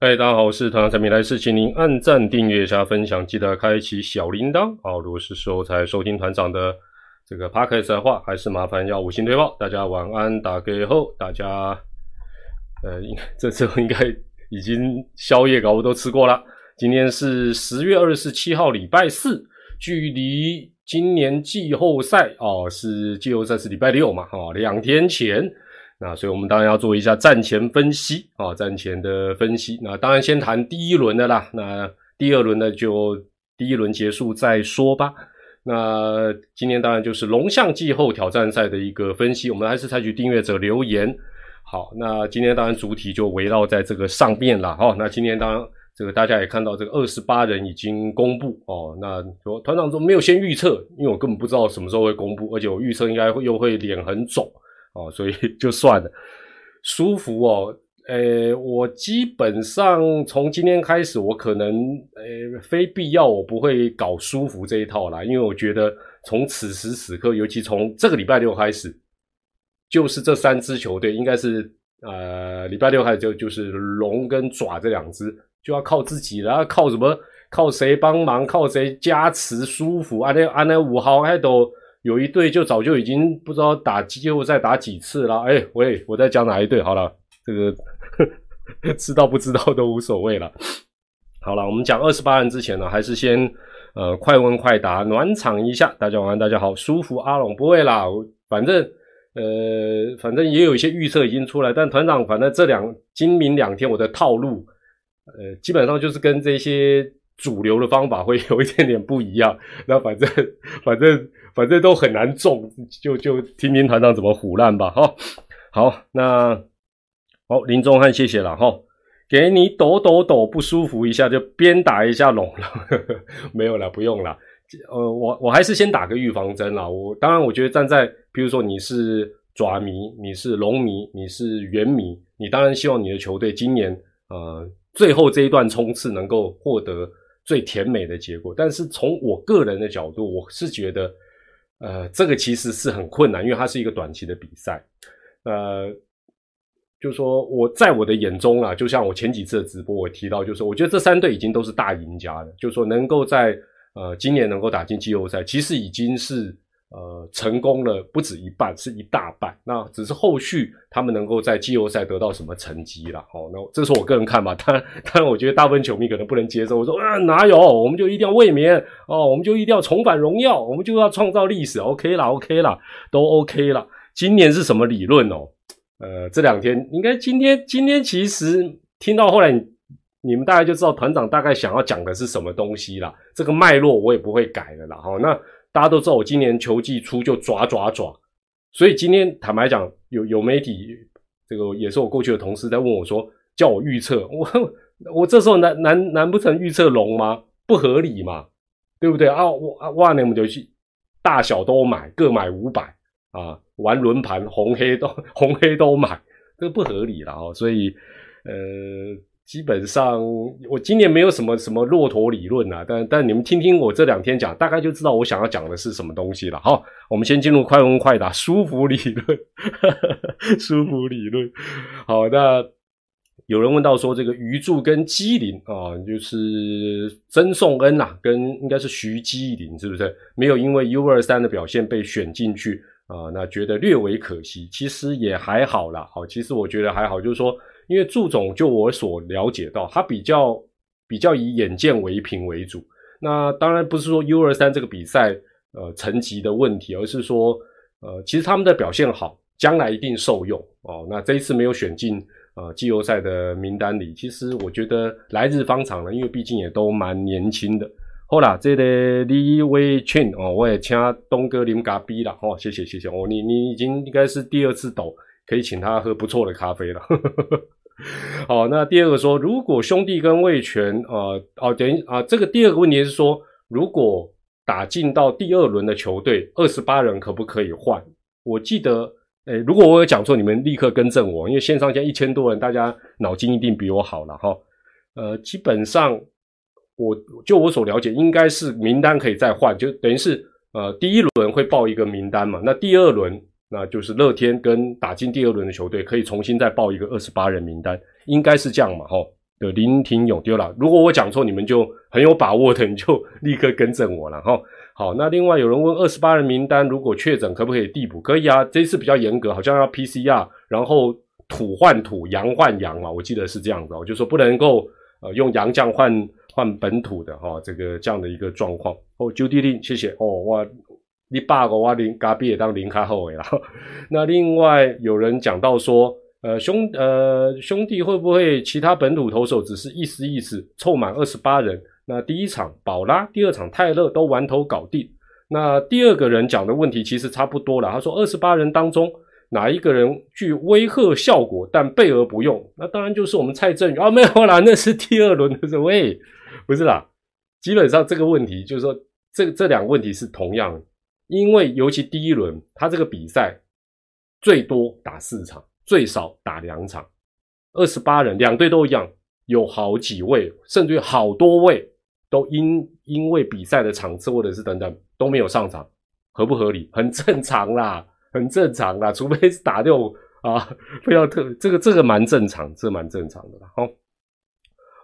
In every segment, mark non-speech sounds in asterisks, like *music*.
嗨，大家好，我是团长陈明，来是请您按赞、订阅、加分享，记得开启小铃铛。好，如果是时候才收听团长的这个 podcast 的话，还是麻烦要五星推报。大家晚安，打给后，大家呃，应这次应该已经宵夜搞我都吃过了。今天是十月二十七号，礼拜四，距离今年季后赛哦，是季后赛是礼拜六嘛，哈，两天前。那所以，我们当然要做一下战前分析啊，战前的分析。那当然先谈第一轮的啦。那第二轮呢，就第一轮结束再说吧。那今天当然就是龙象季后挑战赛的一个分析。我们还是采取订阅者留言。好，那今天当然主体就围绕在这个上面了。哦，那今天当然这个大家也看到，这个二十八人已经公布哦。那说团长说没有先预测，因为我根本不知道什么时候会公布，而且我预测应该会又会脸很肿。哦，所以 *laughs* 就算了，舒服哦。诶，我基本上从今天开始，我可能诶非必要我不会搞舒服这一套啦，因为我觉得从此时此刻，尤其从这个礼拜六开始，就是这三支球队应该是呃礼拜六开始就就是龙跟爪这两支就要靠自己了，靠什么？靠谁帮忙？靠谁加持？舒服？啊那啊那五号还都。有一队就早就已经不知道打季后赛打几次了。哎，喂，我在讲哪一队？好了，这个 *laughs* 知道不知道都无所谓了。好了，我们讲二十八人之前呢，还是先呃快问快答暖场一下。大家晚安，大家好，舒服阿龙不会啦，反正呃反正也有一些预测已经出来，但团长反正这两今明两天我的套路呃基本上就是跟这些。主流的方法会有一点点不一样，*laughs* 那反正 *laughs* 反正反正都很难中，就就听听团长怎么胡烂吧，哈。好，那好，林宗汉，谢谢了，哈。给你抖抖抖，不舒服一下就鞭打一下龙了，*laughs* 没有了，不用了。呃，我我还是先打个预防针啦。我当然，我觉得站在，比如说你是爪迷，你是龙迷，你是圆迷，你当然希望你的球队今年呃最后这一段冲刺能够获得。最甜美的结果，但是从我个人的角度，我是觉得，呃，这个其实是很困难，因为它是一个短期的比赛，呃，就说我在我的眼中啊，就像我前几次的直播我提到，就是我觉得这三队已经都是大赢家了，就说能够在呃今年能够打进季后赛，其实已经是。呃，成功了不止一半，是一大半。那只是后续他们能够在季后赛得到什么成绩了？哦，那这是我个人看法。当然，当然，我觉得大部分球迷可能不能接受。我说啊，哪有？我们就一定要卫冕哦，我们就一定要重返荣耀，我们就要创造历史。OK 啦，OK 啦，都 OK 啦。今年是什么理论哦？呃，这两天应该今天今天其实听到后来，你们大概就知道团长大概想要讲的是什么东西了。这个脉络我也不会改的啦。好，那。大家都知道我今年球季初就抓抓抓，所以今天坦白讲，有有媒体这个也是我过去的同事在问我说，叫我预测，我 *laughs* 我这时候难难难不成预测龙吗？不合理嘛，对不对啊？我哇，那我们就去大小都买，各买五百啊，玩轮盘红黑都 *laughs* 红黑都买，这个不合理了哦，所以呃。基本上，我今年没有什么什么骆驼理论啊，但但你们听听我这两天讲，大概就知道我想要讲的是什么东西了。好，我们先进入快问快答，舒服理论，*laughs* 舒服理论。好，那有人问到说，这个余柱跟基林啊，就是曾颂恩呐，跟应该是徐基林，是不是？没有因为 U 二三的表现被选进去啊，那觉得略为可惜。其实也还好啦。好，其实我觉得还好，就是说。因为祝总就我所了解到，他比较比较以眼见为凭为主。那当然不是说 U 二三这个比赛呃成绩的问题，而是说呃其实他们的表现好，将来一定受用哦。那这一次没有选进呃季后赛的名单里，其实我觉得来日方长了，因为毕竟也都蛮年轻的。好啦，这个李伟群哦，我也请东哥啉咖啡了哦，谢谢谢谢哦，你你已经应该是第二次抖，可以请他喝不错的咖啡了。*laughs* *laughs* 好，那第二个说，如果兄弟跟魏权，呃，哦，等于啊，这个第二个问题是说，如果打进到第二轮的球队，二十八人可不可以换？我记得，诶，如果我有讲错，你们立刻更正我，因为线上现在一千多人，大家脑筋一定比我好了哈。呃，基本上，我就我所了解，应该是名单可以再换，就等于是，呃，第一轮会报一个名单嘛，那第二轮。那就是乐天跟打进第二轮的球队可以重新再报一个二十八人名单，应该是这样嘛？吼，的林廷勇丢了。如果我讲错，你们就很有把握的，你就 *laughs* 立刻更正我了哈。好，那另外有人问二十八人名单如果确诊可不可以递补？可以啊，这次比较严格，好像要 PCR，然后土换土，阳换阳嘛，我记得是这样子，我就说不能够呃用洋将换换本土的哈，这个这样的一个状况。哦，九弟弟，谢谢哦，哇。你八个哇零嘎比也当零卡后尾了。*laughs* 那另外有人讲到说，呃兄呃兄弟会不会其他本土投手只是意思意思凑满二十八人？那第一场宝拉，第二场泰勒都完投搞定。那第二个人讲的问题其实差不多了。他说二十八人当中哪一个人具威吓效果但备而不用？那当然就是我们蔡振宇啊，没有啦，*laughs* 那是第二轮的时候，喂，不是啦。基本上这个问题就是说，这这两个问题是同样。因为尤其第一轮，他这个比赛最多打四场，最少打两场，二十八人，两队都一样，有好几位，甚至于好多位都因因为比赛的场次或者是等等都没有上场，合不合理？很正常啦，*laughs* 很正常啦，除非是打掉啊，非要特这个这个蛮正常，这蛮正常的啦。好，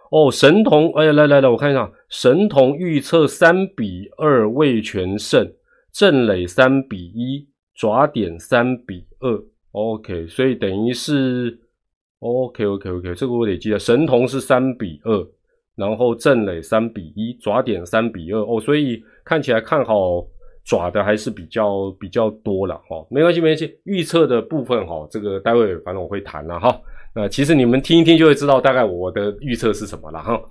哦，神童，哎，来来来，我看一下，神童预测三比二未全胜。正垒三比一，爪点三比二，OK，所以等于是 OK OK OK，这个我得记得。神童是三比二，然后正垒三比一，爪点三比二哦，所以看起来看好爪的还是比较比较多了哈。没关系没关系，预测的部分哈，这个待会反正我会谈了哈。那其实你们听一听就会知道大概我的预测是什么了哈。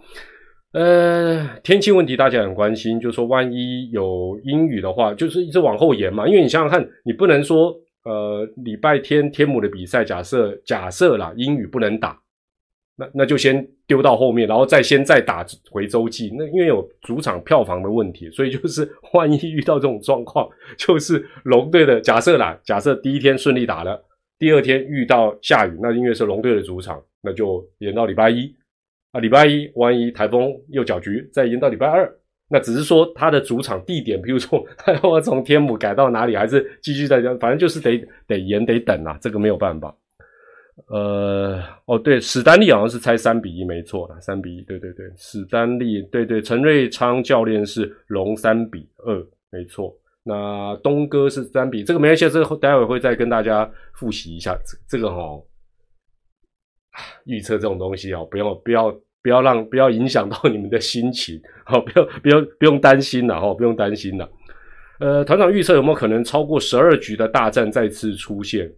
呃，天气问题大家很关心，就说万一有阴雨的话，就是一直往后延嘛。因为你想想看，你不能说呃礼拜天天母的比赛，假设假设啦，阴雨不能打，那那就先丢到后面，然后再先再打回洲际。那因为有主场票房的问题，所以就是万一遇到这种状况，就是龙队的假设啦，假设第一天顺利打了，第二天遇到下雨，那因为是龙队的主场，那就延到礼拜一。啊，礼拜一万一台风又搅局，再延到礼拜二，那只是说他的主场地点，比如说 *laughs* 他要从天母改到哪里，还是继续在这，反正就是得得延得等啊，这个没有办法。呃，哦对，史丹利好像是猜三比一，没错啦，三比一，对对对，史丹利，对对，陈瑞昌教练是龙三比二，没错。那东哥是三比，这个没关系，这个待会会再跟大家复习一下，这这个哈。预测这种东西哦，不要不要不要让不要影响到你们的心情，好，不要不要不用担心了哈，不用担心了。呃，团长预测有没有可能超过十二局的大战再次出现？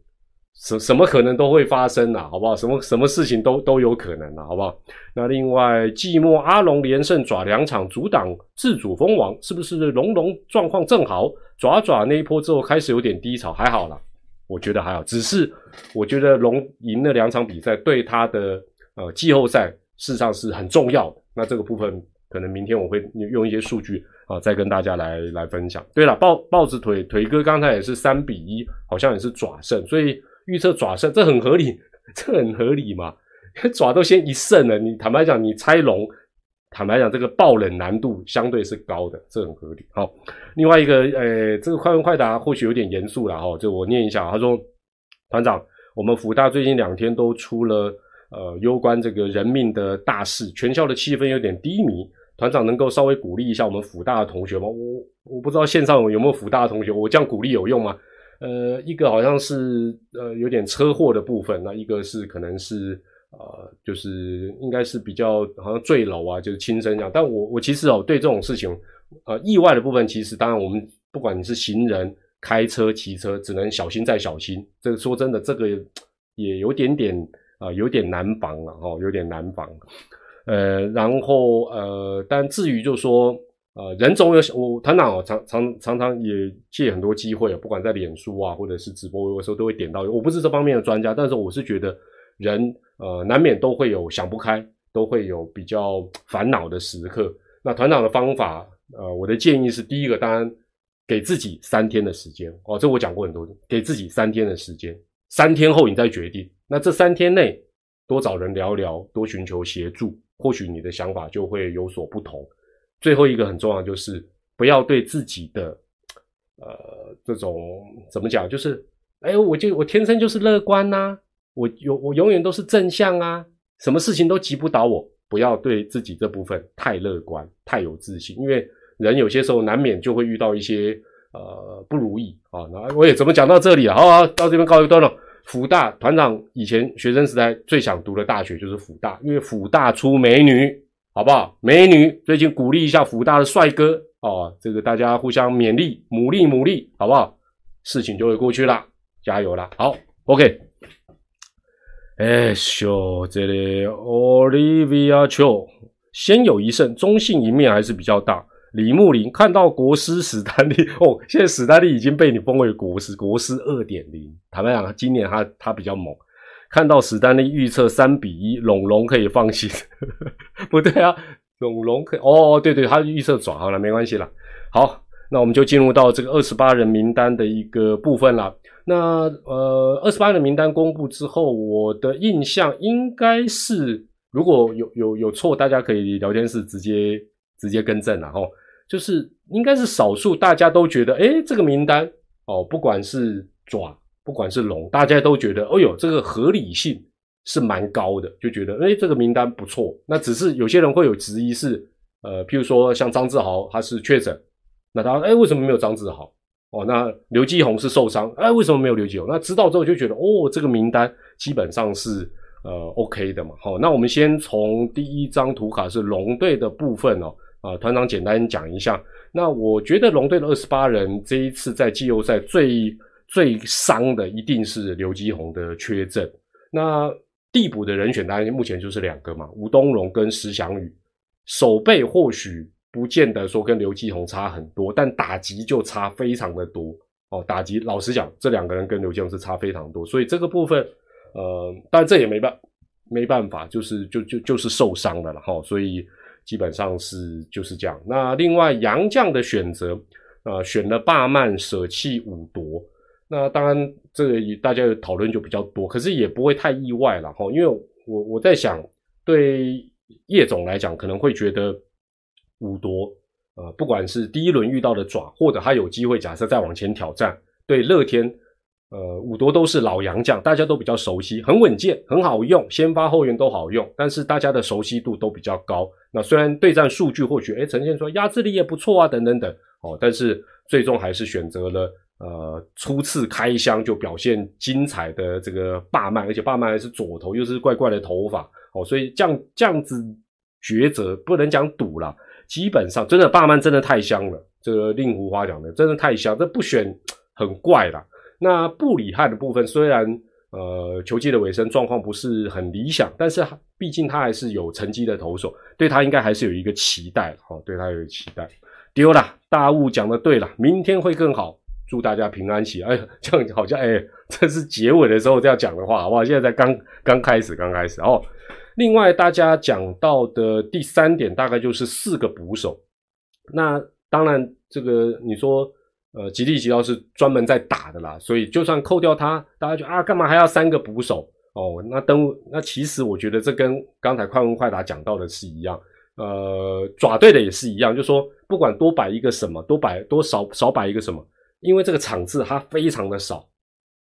什什么可能都会发生呐，好不好？什么什么事情都都有可能呐，好不好？那另外，寂寞阿龙连胜爪两场阻挡自主封王，是不是龙龙状况正好？爪爪那一波之后开始有点低潮，还好了。我觉得还好，只是我觉得龙赢了两场比赛，对他的呃季后赛事实上是很重要的。那这个部分可能明天我会用一些数据啊，再跟大家来来分享。对了，豹豹子腿腿哥刚才也是三比一，好像也是爪胜，所以预测爪胜，这很合理，这很合理嘛？爪都先一胜了，你坦白讲，你猜龙。坦白讲，这个爆冷难度相对是高的，这很合理。好，另外一个，呃，这个快问快答或许有点严肃了哈，就我念一下。他说：“团长，我们福大最近两天都出了呃攸关这个人命的大事，全校的气氛有点低迷。团长能够稍微鼓励一下我们福大的同学吗？我我不知道线上有没有福大的同学，我这样鼓励有用吗？呃，一个好像是呃有点车祸的部分，那一个是可能是。”呃，就是应该是比较好像坠楼啊，就是轻生这样。但我我其实哦，对这种事情，呃，意外的部分，其实当然我们不管你是行人、开车、骑车，只能小心再小心。这个说真的，这个也有点点啊，有点难防了哈，有点难防。呃，然后呃，但至于就说呃，人总有我团长哦，常常常常也借很多机会，不管在脸书啊，或者是直播，有时候都会点到。我不是这方面的专家，但是我是觉得人。呃，难免都会有想不开，都会有比较烦恼的时刻。那团长的方法，呃，我的建议是：第一个，当然给自己三天的时间哦，这我讲过很多，给自己三天的时间，三天后你再决定。那这三天内多找人聊聊，多寻求协助，或许你的想法就会有所不同。最后一个很重要，就是不要对自己的呃这种怎么讲，就是哎，我就我天生就是乐观呐。我永我永远都是正向啊，什么事情都急不倒我。不要对自己这部分太乐观、太有自信，因为人有些时候难免就会遇到一些呃不如意啊。那我也怎么讲到这里了？好啊，到这边告一段落。辅大团长以前学生时代最想读的大学就是辅大，因为辅大出美女，好不好？美女最近鼓励一下辅大的帅哥哦，这个大家互相勉励，努力努力，好不好？事情就会过去了，加油了。好，OK。哎，秀这里 Olivia 秀先有一胜，中性一面还是比较大。李木林看到国师史丹利哦，现在史丹利已经被你封为国师，国师二点零。坦白讲，今年他他比较猛。看到史丹利预测三比一，龙龙可以放心。不对啊，龙龙可哦，对对，他预测转好了，没关系了。好，那我们就进入到这个二十八人名单的一个部分了。那呃，二十八人名单公布之后，我的印象应该是，如果有有有错，大家可以聊天室直接直接更正，了哈。就是应该是少数，大家都觉得，哎，这个名单哦，不管是爪，不管是龙，大家都觉得，哦呦，这个合理性是蛮高的，就觉得，哎，这个名单不错。那只是有些人会有质疑，是呃，譬如说像张志豪他是确诊，那他哎为什么没有张志豪？哦，那刘继宏是受伤，哎为什么没有刘继宏？那知道之后就觉得，哦，这个名单基本上是呃 OK 的嘛。好，那我们先从第一张图卡是龙队的部分哦。啊，团长简单讲一下。那我觉得龙队的二十八人这一次在季后赛最最伤的一定是刘继宏的缺阵。那替补的人选当然目前就是两个嘛，吴东荣跟石祥宇。守备或许不见得说跟刘继宏差很多，但打击就差非常的多哦。打击老实讲，这两个人跟刘继宏是差非常多，所以这个部分，呃，但这也没办没办法，就是就就就是受伤了了哈，所以。基本上是就是这样。那另外杨将的选择，呃，选了霸曼，舍弃五夺。那当然这个大家讨论就比较多，可是也不会太意外了哈。因为我我在想，对叶总来讲，可能会觉得五夺，呃，不管是第一轮遇到的爪，或者他有机会假设再往前挑战，对乐天。呃，五夺都是老洋将，大家都比较熟悉，很稳健，很好用，先发后援都好用，但是大家的熟悉度都比较高。那虽然对战数据或许哎呈现出压制力也不错啊，等等等哦，但是最终还是选择了呃初次开箱就表现精彩的这个霸曼，而且霸曼还是左头，又是怪怪的头发哦，所以这样这样子抉择不能讲赌了，基本上真的霸曼真的太香了，这个令狐花讲的真的太香，这不选 *tsk* 很怪了。那布里汉的部分虽然呃球季的尾声状况不是很理想，但是毕竟他还是有成绩的投手，对他应该还是有一个期待哦，对他有期待。丢了，大雾讲的对了，明天会更好，祝大家平安喜。哎，这样好像哎，这是结尾的时候这样讲的话，好不好？现在才刚刚开始，刚开始哦。另外，大家讲到的第三点大概就是四个捕手。那当然，这个你说。呃，吉利吉奥是专门在打的啦，所以就算扣掉他，大家就啊，干嘛还要三个捕手哦？那登那其实我觉得这跟刚才快问快答讲到的是一样，呃，爪队的也是一样，就说不管多摆一个什么，多摆多少少摆一个什么，因为这个场次它非常的少，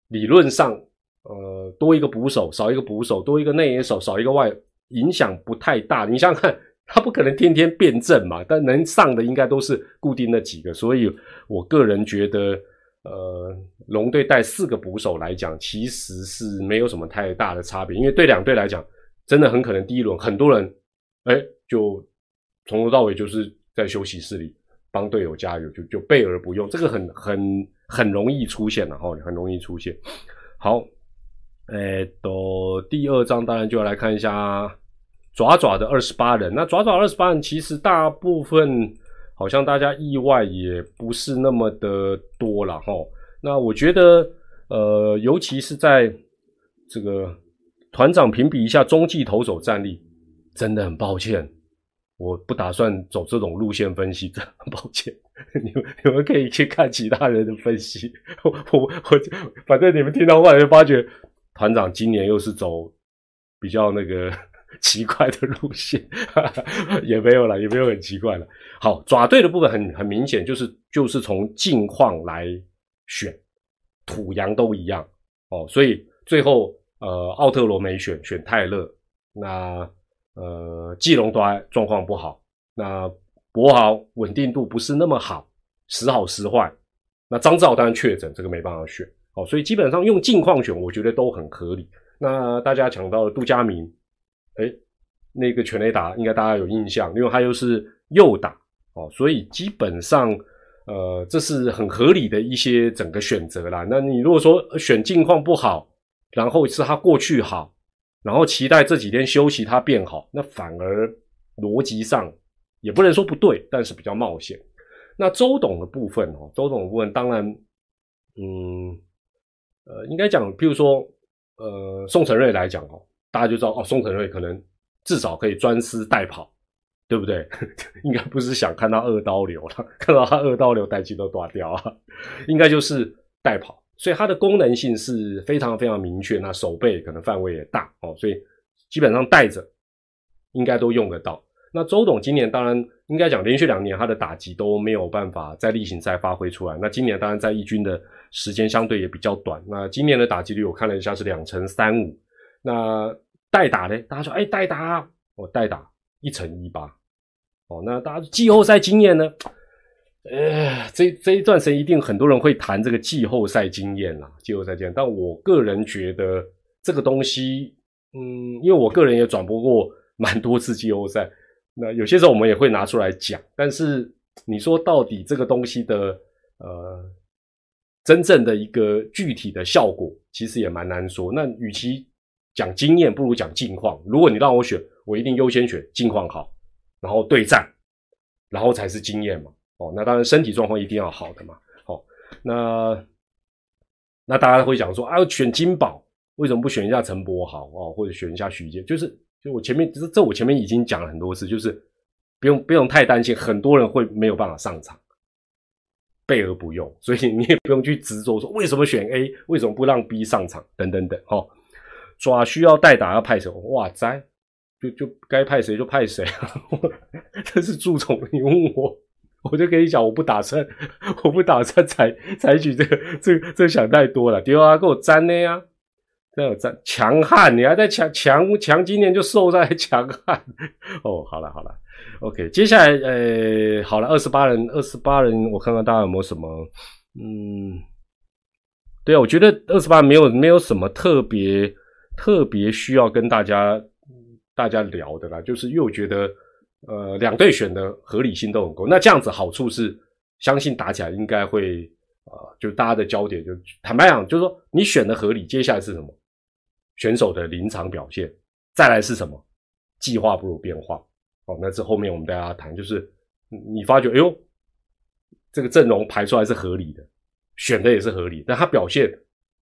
理论上呃多一个捕手，少一个捕手，多一个内野手，少一个外，影响不太大。你想想看。他不可能天天变阵嘛，但能上的应该都是固定那几个，所以我个人觉得，呃，龙队带四个捕手来讲，其实是没有什么太大的差别，因为对两队来讲，真的很可能第一轮很多人，哎，就从头到尾就是在休息室里帮队友加油，就就备而不用，这个很很很容易出现了哈，很容易出现。好，哎，都第二章当然就要来看一下。爪爪的二十八人，那爪爪二十八人其实大部分好像大家意外也不是那么的多了哈。那我觉得，呃，尤其是在这个团长评比一下中继投手战力，真的很抱歉，我不打算走这种路线分析，*laughs* 真很抱歉。*laughs* 你们你们可以去看其他人的分析，*laughs* 我我我反正你们听到后来就发觉，团长今年又是走比较那个。*laughs* 奇怪的路线 *laughs* 也没有了，也没有很奇怪了。好，爪队的部分很很明显，就是就是从近况来选，土洋都一样哦。所以最后呃，奥特罗没选，选泰勒。那呃，季龙端状况不好，那博豪稳定度不是那么好，时好时坏。那张兆当然确诊，这个没办法选。哦，所以基本上用近况选，我觉得都很合理。那大家讲到杜佳明，哎，那个全雷达应该大家有印象，因为他又是右打，哦，所以基本上，呃，这是很合理的一些整个选择啦。那你如果说选近况不好，然后是他过去好，然后期待这几天休息他变好，那反而逻辑上也不能说不对，但是比较冒险。那周董的部分哦，周董的部分当然，嗯。呃，应该讲，譬如说，呃，宋承瑞来讲哦，大家就知道哦，宋承瑞可能至少可以专司代跑，对不对？*laughs* 应该不是想看到二刀流了，看到他二刀流，代机都断掉啊，应该就是代跑，所以它的功能性是非常非常明确。那手背可能范围也大哦，所以基本上带着应该都用得到。那周董今年当然应该讲连续两年他的打击都没有办法在例行赛发挥出来。那今年当然在义军的时间相对也比较短。那今年的打击率我看了一下是两成三五。那代打呢？大家说哎代打，我代打一成一八。哦，那大家季后赛经验呢？呃，这这一段时间一定很多人会谈这个季后赛经验啦，季后赛经验。但我个人觉得这个东西，嗯，因为我个人也转播过 *laughs* 蛮多次季后赛。那有些时候我们也会拿出来讲，但是你说到底这个东西的呃真正的一个具体的效果，其实也蛮难说。那与其讲经验，不如讲近况。如果你让我选，我一定优先选近况好，然后对战，然后才是经验嘛。哦，那当然身体状况一定要好的嘛。好，那那大家会讲说啊，选金宝为什么不选一下陈柏豪哦，或者选一下徐杰？就是。就我前面，这这我前面已经讲了很多次，就是不用不用太担心，很多人会没有办法上场，备而不用，所以你也不用去执着说为什么选 A，为什么不让 B 上场等等等哦。抓需要代打要派谁？哇塞，就就该派谁就派谁啊！*laughs* 这是蛀虫，你问我，我就跟你讲，我不打算，*laughs* 我不打算采采取这个，这个这个想太多了，丢啊，给我粘的呀！这在强悍，你还在强强强，今年就瘦在 *laughs* 强悍哦。好了好了，OK，接下来呃，好了，二十八人，二十八人，我看看大家有没有什么，嗯，对啊，我觉得二十八没有没有什么特别特别需要跟大家大家聊的啦，就是又觉得呃两队选的合理性都很够，那这样子好处是相信打起来应该会啊，就大家的焦点就坦白讲，就是说你选的合理，接下来是什么？选手的临场表现，再来是什么？计划不如变化。哦，那这后面我们大家谈，就是你发觉，哎呦，这个阵容排出来是合理的，选的也是合理，但他表现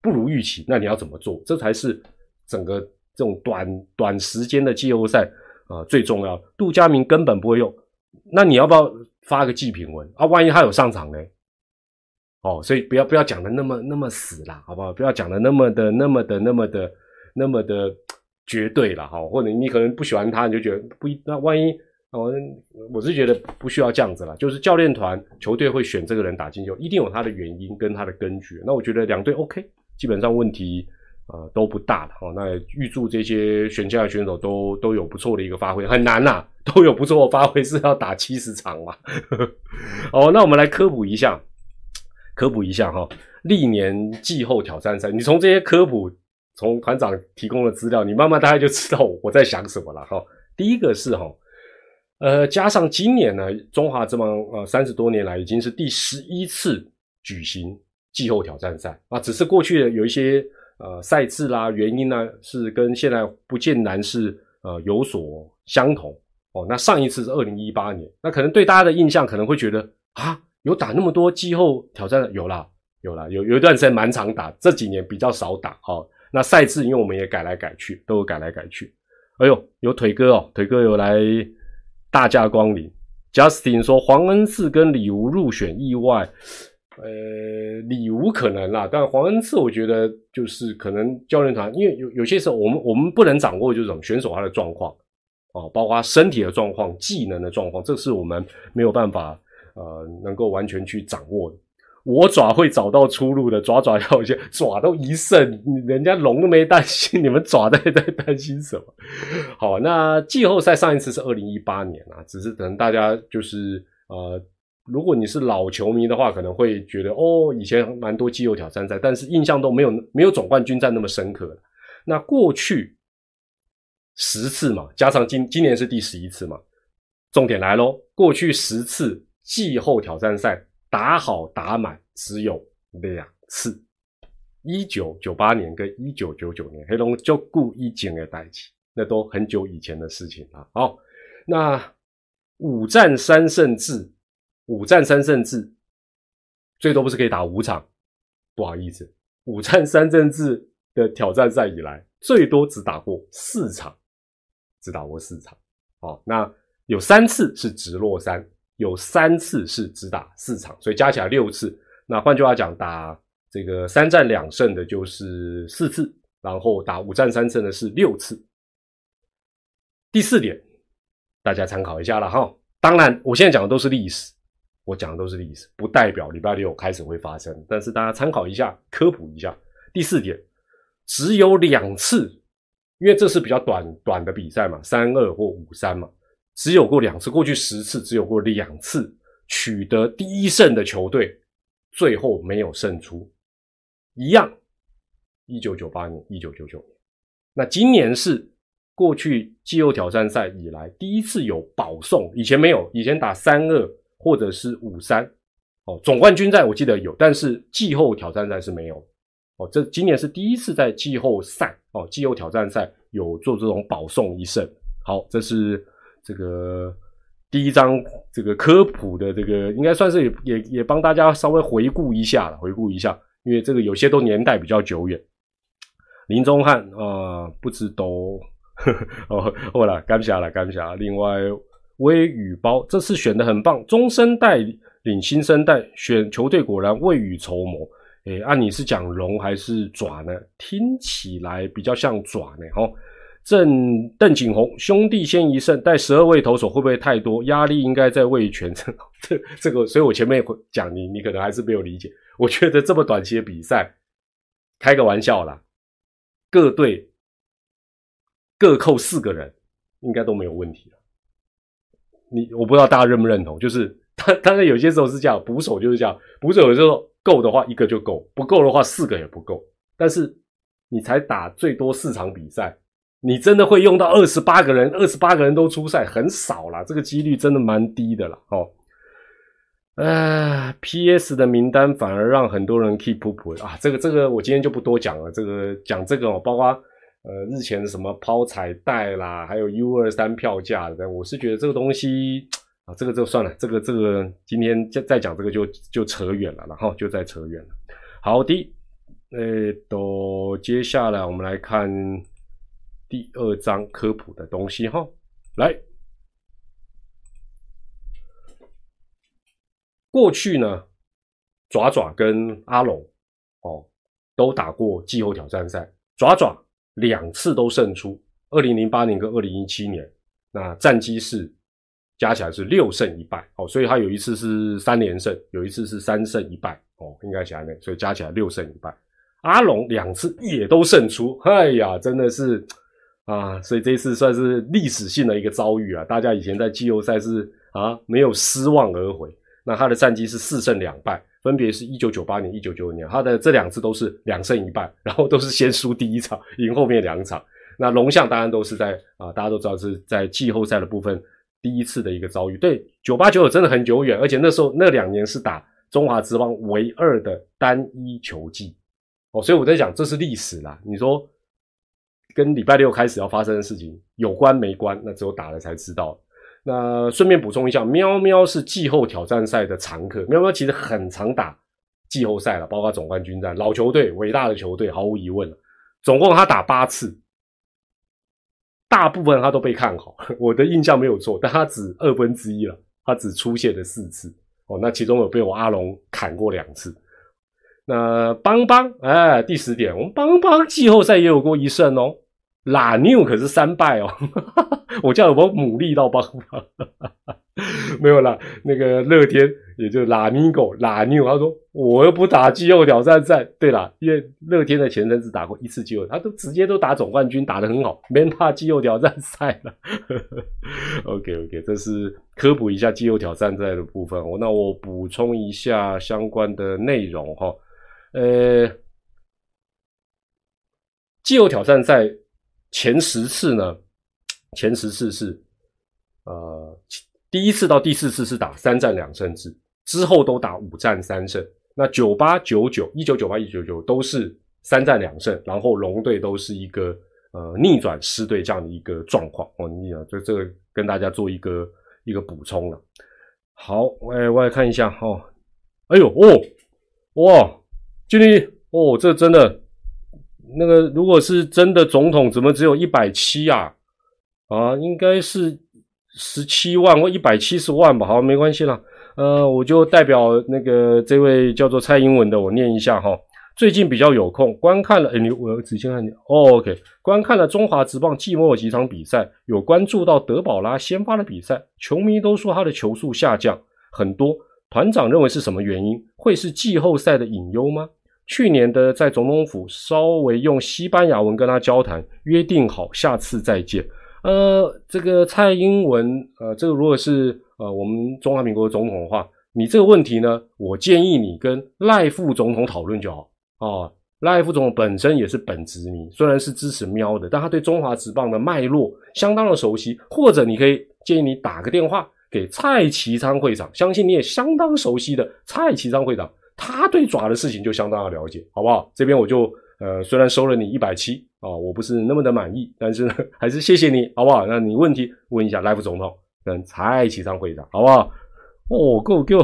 不如预期，那你要怎么做？这才是整个这种短短时间的季后赛啊最重要。杜佳明根本不会用，那你要不要发个祭品文啊？万一他有上场呢？哦，所以不要不要讲的那么那么死啦，好不好？不要讲的那么的那么的那么的。那么的那么的绝对了哈，或者你可能不喜欢他，你就觉得不一。那万一我我是觉得不需要这样子了，就是教练团球队会选这个人打进球，一定有他的原因跟他的根据。那我觉得两队 OK，基本上问题呃都不大了哈。那预祝这些选下的选手都都有不错的一个发挥，很难呐，*laughs* 都有不错的发挥是要打七十场嘛。*laughs* 哦，那我们来科普一下，科普一下哈，历年季后挑战赛，你从这些科普。从团长提供的资料，你慢慢大概就知道我在想什么了哈。第一个是哈，呃，加上今年呢，中华这么呃三十多年来已经是第十一次举行季后挑战赛啊，只是过去的有一些呃赛制啦原因呢是跟现在不见然是呃有所相同哦。那上一次是二零一八年，那可能对大家的印象可能会觉得啊，有打那么多季后挑战有啦有啦有有一段时间蛮常打，这几年比较少打哈。那赛制，因为我们也改来改去，都有改来改去。哎呦，有腿哥哦，腿哥有来大驾光临。Justin 说黄恩赐跟李吴入选意外，呃，李吴可能啦，但黄恩赐我觉得就是可能教练团，因为有有些时候我们我们不能掌握，就是选手他的状况哦，包括身体的状况、技能的状况，这是我们没有办法呃能够完全去掌握的。我爪会找到出路的，爪爪要先爪都一胜，人家龙都没担心，你们爪在在担心什么？好，那季后赛上一次是二零一八年啊，只是可能大家就是呃，如果你是老球迷的话，可能会觉得？哦，以前蛮多季后挑战赛，但是印象都没有没有总冠军战那么深刻。那过去十次嘛，加上今今年是第十一次嘛，重点来喽，过去十次季后挑战赛。打好打满只有两次，一九九八年跟一九九九年，黑龙就故意捡的代起，那都很久以前的事情了。好，那五战三胜制，五战三胜制，最多不是可以打五场？不好意思，五战三胜制的挑战赛以来，最多只打过四场，只打过四场。好，那有三次是直落三。有三次是只打四场，所以加起来六次。那换句话讲，打这个三战两胜的就是四次，然后打五战三胜的是六次。第四点，大家参考一下了哈。当然，我现在讲的都是历史，我讲的都是历史，不代表礼拜六开始会发生。但是大家参考一下，科普一下。第四点，只有两次，因为这是比较短短的比赛嘛，三二或五三嘛。只有过两次，过去十次只有过两次取得第一胜的球队，最后没有胜出，一样。一九九八年、一九九九年，那今年是过去季后挑战赛以来第一次有保送，以前没有，以前打三二或者是五三，哦，总冠军赛我记得有，但是季后挑战赛是没有，哦，这今年是第一次在季后赛，哦，季后挑战赛有做这种保送一胜，好，这是。这个第一章这个科普的这个应该算是也也也帮大家稍微回顾一下了，回顾一下，因为这个有些都年代比较久远。林中汉啊，不知都哦，好了，干不下了，干不下了。另外，微雨包这次选的很棒，中生代领新生代，选球队果然未雨绸缪。诶，按你是讲龙还是爪呢？听起来比较像爪呢，哦。郑邓景洪兄弟先一胜，带十二位投手会不会太多？压力应该在魏权这这这个，所以我前面讲你，你可能还是没有理解。我觉得这么短期的比赛，开个玩笑啦，各队各扣四个人，应该都没有问题了。你我不知道大家认不认同，就是他当然有些时候是这样，捕手就是这样，捕手有时候够的话一个就够，不够的话四个也不够。但是你才打最多四场比赛。你真的会用到二十八个人，二十八个人都出赛，很少啦，这个几率真的蛮低的啦。哦。呃，P.S. 的名单反而让很多人 keep up 啊，这个这个我今天就不多讲了。这个讲这个哦，包括呃日前什么抛彩带啦，还有 U 二三票价的，我是觉得这个东西啊，这个就算了，这个这个今天再再讲这个就就扯远了，然后就再扯远了。好的，呃，都接下来我们来看。第二章科普的东西哈，来，过去呢，爪爪跟阿龙哦都打过季后挑战赛，爪爪两次都胜出，二零零八年跟二零一七年，那战绩是加起来是六胜一败哦，所以他有一次是三连胜，有一次是三胜一败哦，应该起来呢，所以加起来六胜一败。阿龙两次也都胜出，哎呀，真的是。啊，所以这次算是历史性的一个遭遇啊！大家以前在季后赛是啊没有失望而回，那他的战绩是四胜两败，分别是一九九八年、一九九九年，他的这两次都是两胜一败，然后都是先输第一场，赢后面两场。那龙象当然都是在啊，大家都知道是在季后赛的部分第一次的一个遭遇。对，九八九九真的很久远，而且那时候那两年是打中华之邦唯二的单一球季哦，所以我在讲这是历史啦。你说？跟礼拜六开始要发生的事情有关没关？那只有打了才知道。那顺便补充一下，喵喵是季后挑战赛的常客。喵喵其实很常打季后赛了，包括总冠军战。老球队，伟大的球队，毫无疑问了。总共他打八次，大部分他都被看好。*laughs* 我的印象没有错，但他只二分之一了，他只出现了四次。哦，那其中有被我阿龙砍过两次。那邦邦，哎，第十点，我们邦邦季后赛也有过一胜哦，拉纽可是三败哦，*laughs* 我叫有没有努力到邦邦？*laughs* 没有啦，那个乐天也就拉尼狗拉纽，他说我又不打季后挑战赛。对啦，因为乐天的前身只打过一次季后，他都直接都打总冠军，打得很好，没怕季后挑战赛了。*laughs* OK OK，这是科普一下季后挑战赛的部分。我那我补充一下相关的内容哈。呃，季后挑战赛前十次呢，前十次是呃第一次到第四次是打三战两胜制，之后都打五战三胜。那九八九九一九九八一九九都是三战两胜，然后龙队都是一个呃逆转失队这样的一个状况哦。你啊，就这个跟大家做一个一个补充了。好，哎，我来看一下哈。哎呦哦，哇，经理哦，这真的那个如果是真的总统，怎么只有一百七啊？啊，应该是十七万或一百七十万吧？好，没关系了。呃，我就代表那个这位叫做蔡英文的，我念一下哈。最近比较有空，观看了，哎，你我仔细看你，OK，观看了中华职棒季末几场比赛，有关注到德保拉先发的比赛，球迷都说他的球速下降很多。团长认为是什么原因？会是季后赛的隐忧吗？去年的在总统府稍微用西班牙文跟他交谈，约定好下次再见。呃，这个蔡英文，呃，这个如果是。呃，我们中华民国的总统的话，你这个问题呢，我建议你跟赖副总统讨论就好啊。赖副总统本身也是本职迷，虽然是支持喵的，但他对中华职棒的脉络相当的熟悉。或者你可以建议你打个电话给蔡其昌会长，相信你也相当熟悉的蔡其昌会长，他对爪的事情就相当的了解，好不好？这边我就呃，虽然收了你一百七啊，我不是那么的满意，但是，*laughs* 还是谢谢你，好不好？那你问题问一下赖副总统。跟蔡启昌会长，好不好？哦，够够，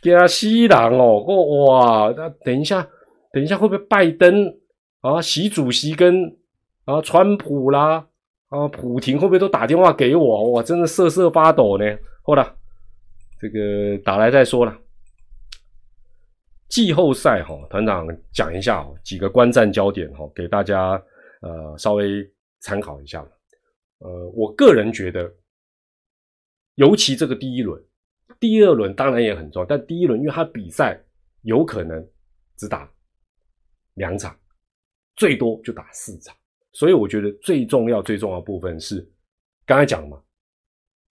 给他西郎哦，够哇！那等一下，等一下会不会拜登啊？习主席跟啊川普啦啊普廷会不会都打电话给我？哇，真的瑟瑟发抖呢。好了，这个打来再说了。季后赛哈，团长讲一下几个观战焦点哈，给大家呃稍微参考一下。呃，我个人觉得。尤其这个第一轮、第二轮当然也很重要，但第一轮因为他比赛有可能只打两场，最多就打四场，所以我觉得最重要、最重要的部分是刚才讲嘛，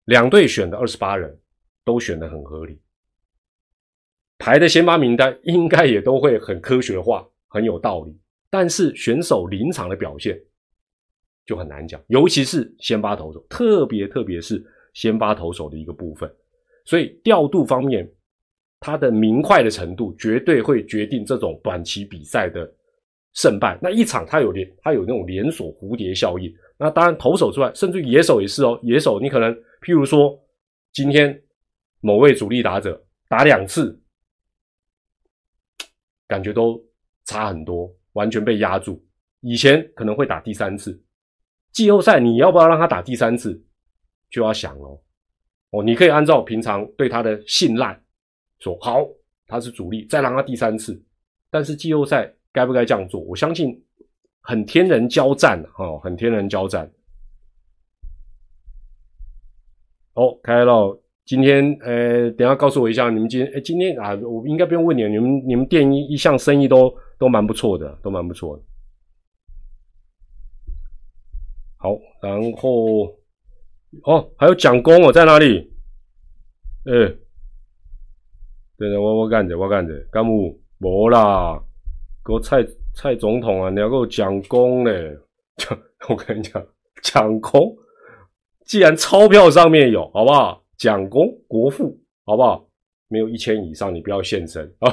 两队选的二十八人都选的很合理，排的先发名单应该也都会很科学化、很有道理，但是选手临场的表现就很难讲，尤其是先发投手，特别特别是。先发投手的一个部分，所以调度方面，它的明快的程度绝对会决定这种短期比赛的胜败。那一场它有连，它有那种连锁蝴蝶效应。那当然投手之外，甚至野手也是哦。野手你可能，譬如说今天某位主力打者打两次，感觉都差很多，完全被压住。以前可能会打第三次，季后赛你要不要让他打第三次？就要想哦，哦，你可以按照平常对他的信赖说好，他是主力，再让他第三次。但是季后赛该不该这样做？我相信很天人交战哦，很天人交战。哦，开了，今天呃，等下告诉我一下，你们今天哎，今天啊，我应该不用问你，你们你们店一一向生意都都蛮不错的，都蛮不错的。好，然后。哦，还有蒋工哦，在哪里？哎，对对，我我干着，我干着，干木无啦，给我蔡蔡总统啊，你要给我蒋工嘞？蒋 *laughs* 我跟你讲，蒋工，既然钞票上面有，好不好？蒋公国父，好不好？没有一千以上，你不要现身啊！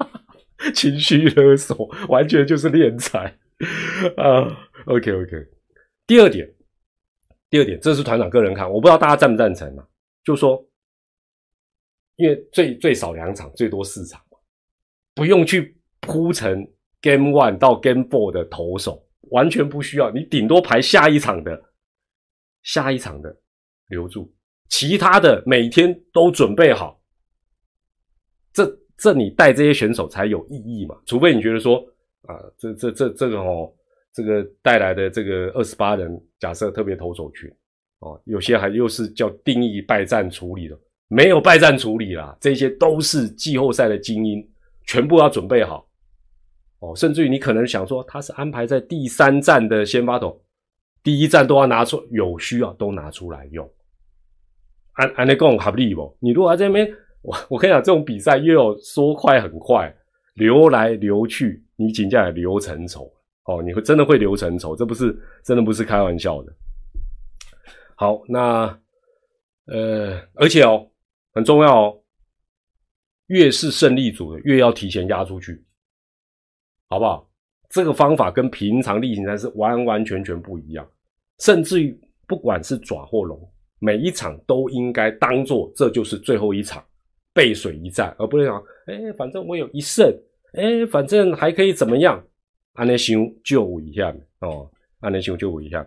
*laughs* 情绪勒索，完全就是敛财啊！OK OK，第二点。第二点，这是团长个人看，我不知道大家赞不赞成啊？就说，因为最最少两场，最多四场，不用去铺成 Game One 到 Game Four 的投手，完全不需要，你顶多排下一场的，下一场的留住，其他的每天都准备好，这这你带这些选手才有意义嘛？除非你觉得说，啊，这这这这个哦。这个带来的这个二十八人，假设特别投手群哦，有些还又是叫定义败战处理的，没有败战处理啦，这些都是季后赛的精英，全部要准备好哦，甚至于你可能想说他是安排在第三站的先发投，第一站都要拿出有需要都拿出来用。安安内贡合理不？你如果在这边，我我跟你讲，这种比赛又有说快很快，流来流去，你紧接着流成丑哦，你会真的会流成丑，这不是真的不是开玩笑的。好，那呃，而且哦，很重要哦，越是胜利组的，越要提前压出去，好不好？这个方法跟平常例行赛是完完全全不一样，甚至于不管是爪或龙。每一场都应该当做这就是最后一场背水一战，而不是讲，哎，反正我有一胜，哎，反正还可以怎么样？安内修救一下哦，安内修救一下。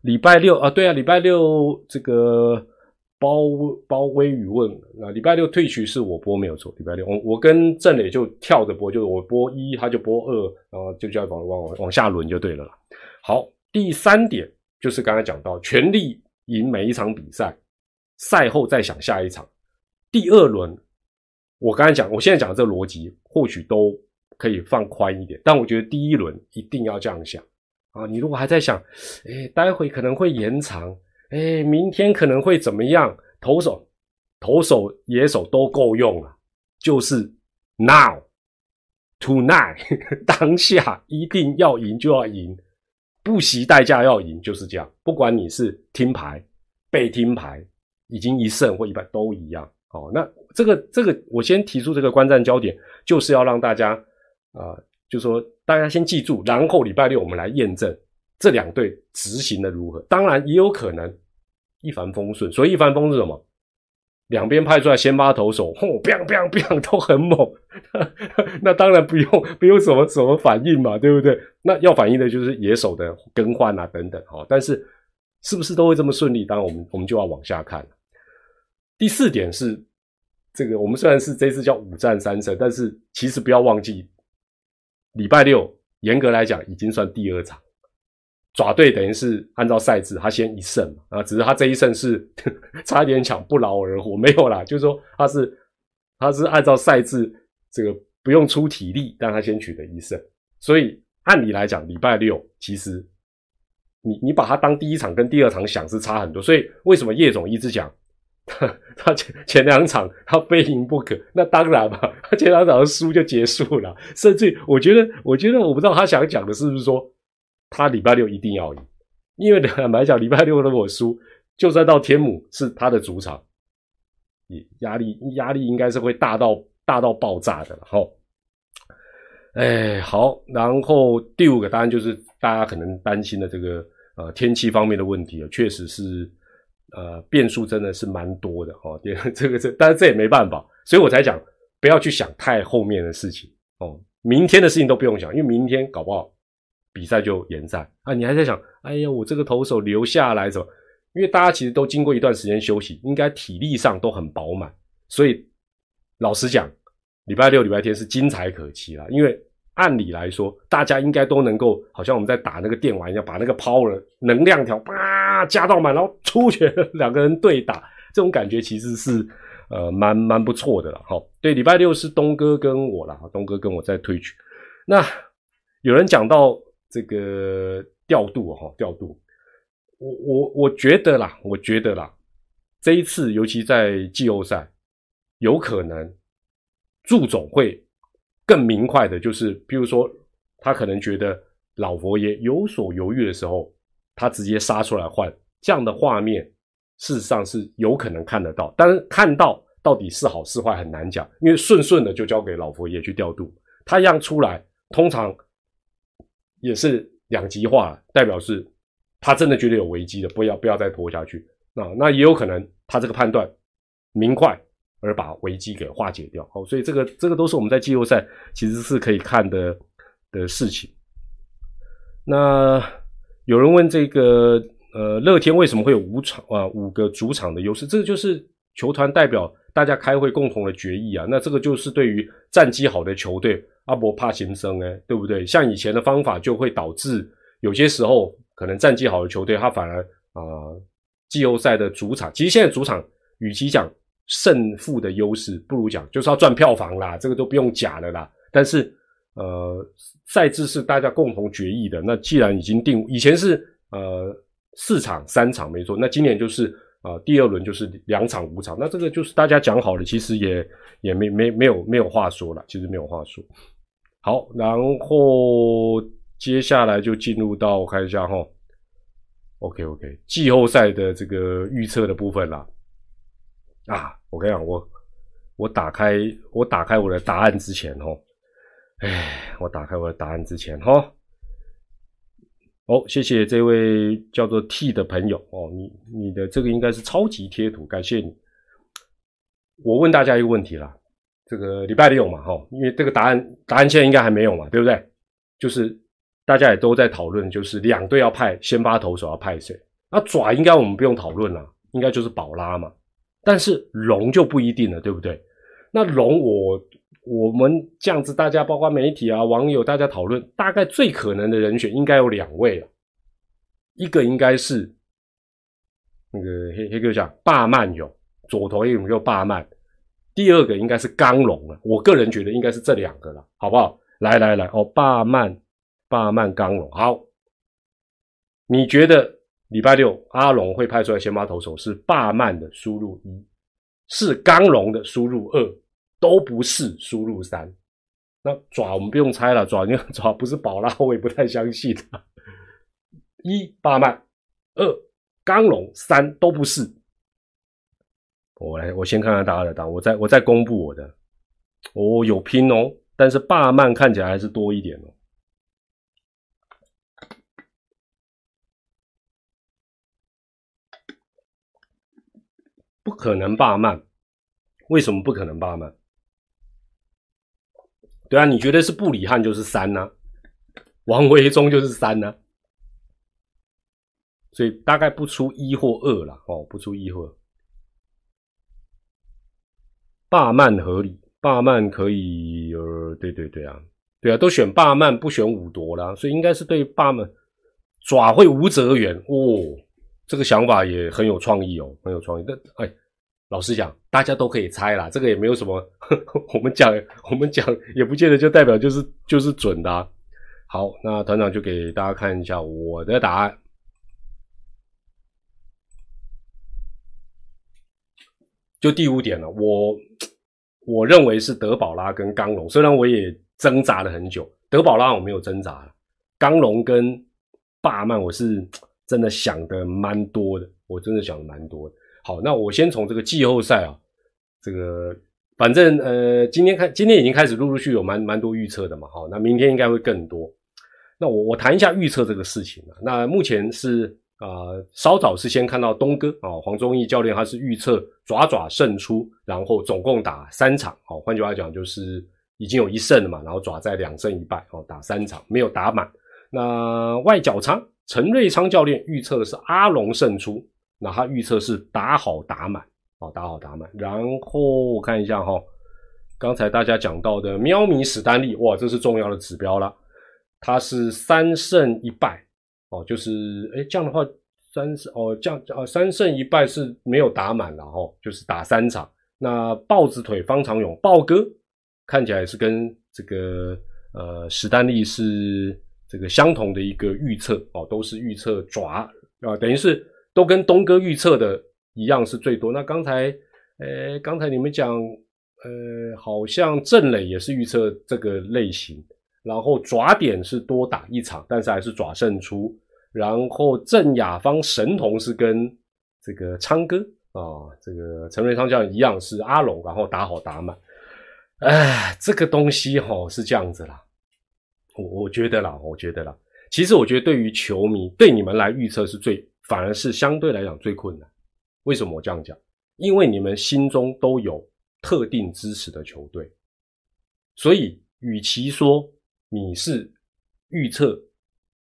礼拜六啊，对啊，礼拜六这个包包微雨问，那礼拜六退曲是我播没有错。礼拜六我我跟郑磊就跳着播，就是我播一，他就播二，然后就叫往往往下轮就对了啦。好，第三点就是刚才讲到全力。赢每一场比赛，赛后再想下一场。第二轮，我刚才讲，我现在讲的这个逻辑，或许都可以放宽一点。但我觉得第一轮一定要这样想啊！你如果还在想，哎，待会可能会延长，哎，明天可能会怎么样？投手、投手、野手都够用了，就是 now tonight *laughs* 当下一定要赢就要赢。不惜代价要赢，就是这样。不管你是听牌、被听牌，已经一胜或一败都一样。好，那这个这个，我先提出这个观战焦点，就是要让大家啊，就说大家先记住，然后礼拜六我们来验证这两队执行的如何。当然也有可能一帆风顺。所以一帆风顺什么？两边派出来先发投手，吼，biang biang biang 都很猛，*laughs* 那当然不用不用什么什么反应嘛，对不对？那要反应的就是野手的更换啊等等，哈。但是是不是都会这么顺利？当然我们我们就要往下看。第四点是这个，我们虽然是这次叫五战三胜，但是其实不要忘记，礼拜六严格来讲已经算第二场。爪队等于是按照赛制，他先一胜嘛，啊，只是他这一胜是 *laughs* 差一点抢不劳而获，没有啦，就是说他是他是按照赛制，这个不用出体力，但他先取得一胜，所以按理来讲，礼拜六其实你你把他当第一场跟第二场想是差很多，所以为什么叶总一直讲 *laughs* 他前前两场他非赢不可？那当然嘛，他前两场输就结束了，甚至我觉得我觉得我不知道他想讲的是不是说。他礼拜六一定要赢，因为坦白讲，*laughs* 礼拜六如果输，就算到天母是他的主场，也压力压力应该是会大到大到爆炸的了。哈，哎，好，然后第五个答案就是大家可能担心的这个呃天气方面的问题啊，确实是呃变数真的是蛮多的哈。*laughs* 这个这，但是这也没办法，所以我才讲不要去想太后面的事情哦，明天的事情都不用想，因为明天搞不好。比赛就延赛啊！你还在想，哎呀，我这个投手留下来什么？因为大家其实都经过一段时间休息，应该体力上都很饱满，所以老实讲，礼拜六、礼拜天是精彩可期了。因为按理来说，大家应该都能够，好像我们在打那个电玩一样，把那个 power 能量条叭加到满，然后出拳 *laughs* 两个人对打，这种感觉其实是呃蛮蛮不错的了。好，对，礼拜六是东哥跟我了，东哥跟我在推举。那有人讲到。这个调度哈，调度，我我我觉得啦，我觉得啦，这一次尤其在季后赛，有可能祝总会更明快的，就是比如说他可能觉得老佛爷有所犹豫的时候，他直接杀出来换，这样的画面事实上是有可能看得到，但是看到到底是好是坏很难讲，因为顺顺的就交给老佛爷去调度，他一样出来，通常。也是两极化，代表是他真的觉得有危机的，不要不要再拖下去。那那也有可能他这个判断明快，而把危机给化解掉。好，所以这个这个都是我们在季后赛其实是可以看的的事情。那有人问这个呃乐天为什么会有五场啊五个主场的优势？这个就是球团代表大家开会共同的决议啊。那这个就是对于战绩好的球队。阿伯怕先生哎，对不对？像以前的方法就会导致有些时候可能战绩好的球队，他反而啊季后赛的主场，其实现在主场与其讲胜负的优势，不如讲就是要赚票房啦，这个都不用假的啦。但是呃，赛制是大家共同决议的，那既然已经定，以前是呃四场三场没错，那今年就是啊第二轮就是两场五场，那这个就是大家讲好了，其实也也没没没有没有话说了，其实没有话说。好，然后接下来就进入到我看一下哈，OK OK，季后赛的这个预测的部分啦。啊，我跟你讲，我我打开我打开我的答案之前哈，哎，我打开我的答案之前哈，哦，谢谢这位叫做 T 的朋友哦，你你的这个应该是超级贴图，感谢你。我问大家一个问题啦。这个礼拜六嘛，哈，因为这个答案答案现在应该还没有嘛，对不对？就是大家也都在讨论，就是两队要派先发投手要派谁？那爪应该我们不用讨论了，应该就是宝拉嘛。但是龙就不一定了，对不对？那龙我我们这样子，大家包括媒体啊、网友，大家讨论，大概最可能的人选应该有两位了，一个应该是那个黑黑哥讲霸曼勇，左投一个叫霸曼。第二个应该是刚龙了，我个人觉得应该是这两个了，好不好？来来来，哦，霸曼，霸曼刚龙，好。你觉得礼拜六阿龙会派出来先发投手是霸曼的输入一，是刚龙的输入二，都不是输入三。那爪我们不用猜了，爪因为爪不是宝拉，*laughs* 我也不太相信。一霸曼，二刚龙，三都不是。我来，我先看看大家的答案，我再我再公布我的。哦，有拼哦，但是霸曼看起来还是多一点哦。不可能霸曼，为什么不可能霸曼？对啊，你觉得是布里汉就是三呢？王维忠就是三呢？所以大概不出一或二了哦，不出一或二。霸曼合理，霸曼可以，呃，对对对啊，对啊，都选霸曼不选五夺啦，所以应该是对霸曼爪会无泽远哦，这个想法也很有创意哦，很有创意。但哎，老实讲，大家都可以猜啦，这个也没有什么，*laughs* 我们讲我们讲也不见得就代表就是就是准的。好，那团长就给大家看一下我的答案，就第五点了，我。我认为是德宝拉跟刚龙，虽然我也挣扎了很久，德宝拉我没有挣扎了，刚龙跟霸曼我是真的想的蛮多的，我真的想的蛮多的。好，那我先从这个季后赛啊，这个反正呃，今天开今天已经开始陆陆续有蛮蛮多预测的嘛，好，那明天应该会更多。那我我谈一下预测这个事情啊，那目前是。啊，稍早是先看到东哥啊，黄忠义教练他是预测爪爪胜出，然后总共打三场，哦，换句话讲就是已经有一胜了嘛，然后爪在两胜一败，哦，打三场没有打满。那外角仓陈瑞昌教练预测的是阿龙胜出，那他预测是打好打满，哦，打好打满。然后我看一下哈，刚才大家讲到的喵米史丹利，哇，这是重要的指标了，他是三胜一败。哦，就是哎，这样的话，三胜哦，这样啊，三胜一败是没有打满了哈，就是打三场。那豹子腿方长勇豹哥看起来是跟这个呃史丹利是这个相同的一个预测哦，都是预测爪啊，等于是都跟东哥预测的一样是最多。那刚才呃刚才你们讲呃，好像郑磊也是预测这个类型。然后爪点是多打一场，但是还是爪胜出。然后郑雅芳神童是跟这个昌哥啊，这个陈瑞昌教练一样是阿龙，然后打好打满。哎，这个东西哈是这样子啦，我我觉得啦，我觉得啦，其实我觉得对于球迷对你们来预测是最，反而是相对来讲最困难。为什么我这样讲？因为你们心中都有特定支持的球队，所以与其说。你是预测、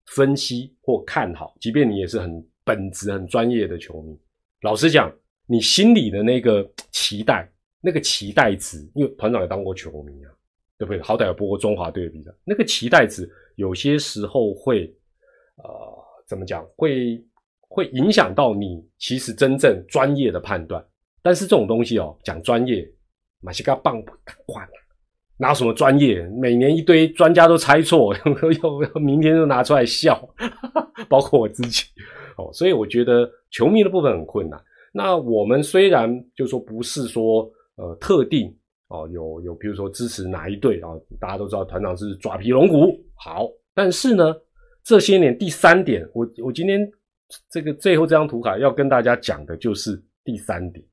分析或看好，即便你也是很本职、很专业的球迷。老实讲，你心里的那个期待、那个期待值，因为团长也当过球迷啊，对不对？好歹有播过中华队的比赛，那个期待值有些时候会，呃，怎么讲？会会影响到你其实真正专业的判断。但是这种东西哦，讲专业，马西嘎棒换，哪有什么专业？每年一堆专家都猜错，*laughs* 又明天就拿出来笑，*laughs* 包括我自己哦。所以我觉得球迷的部分很困难。那我们虽然就说不是说呃特定哦，有有比如说支持哪一队啊？大家都知道团长是爪皮龙骨好，但是呢，这些年第三点，我我今天这个最后这张图卡要跟大家讲的就是第三点。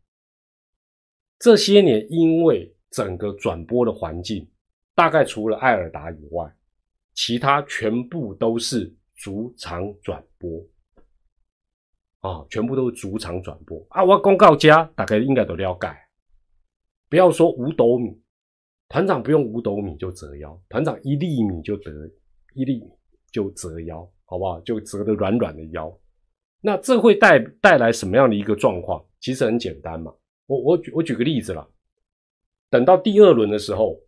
这些年因为整个转播的环境，大概除了艾尔达以外，其他全部都是主场转播。啊，全部都是主场转播啊！我公告家大概应该都了解，不要说五斗米，团长不用五斗米就折腰，团长一粒米就得一粒米就折腰，好不好？就折得软软的腰。那这会带带来什么样的一个状况？其实很简单嘛，我我举我举个例子啦，等到第二轮的时候，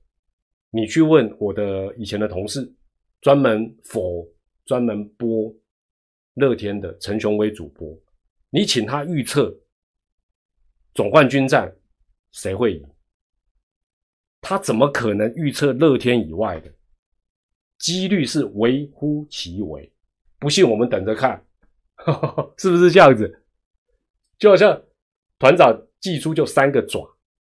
你去问我的以前的同事，专门否专门播乐天的陈雄威主播。你请他预测总冠军战谁会赢？他怎么可能预测乐天以外的？几率是微乎其微。不信我们等着看，*laughs* 是不是这样子？就好像团长寄出就三个爪，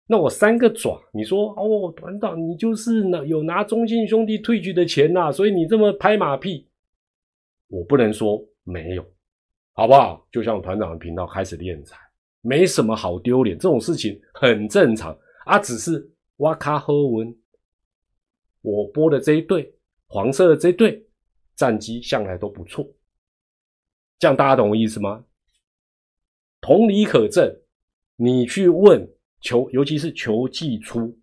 那我三个爪，你说哦，团长你就是拿有拿中信兄弟退局的钱呐，所以你这么拍马屁，我不能说没有。好不好？就像团长的频道开始练财，没什么好丢脸，这种事情很正常啊。只是哇卡喝文，我播的这一队黄色的这一队战绩向来都不错，这样大家懂我意思吗？同理可证，你去问球，尤其是球季初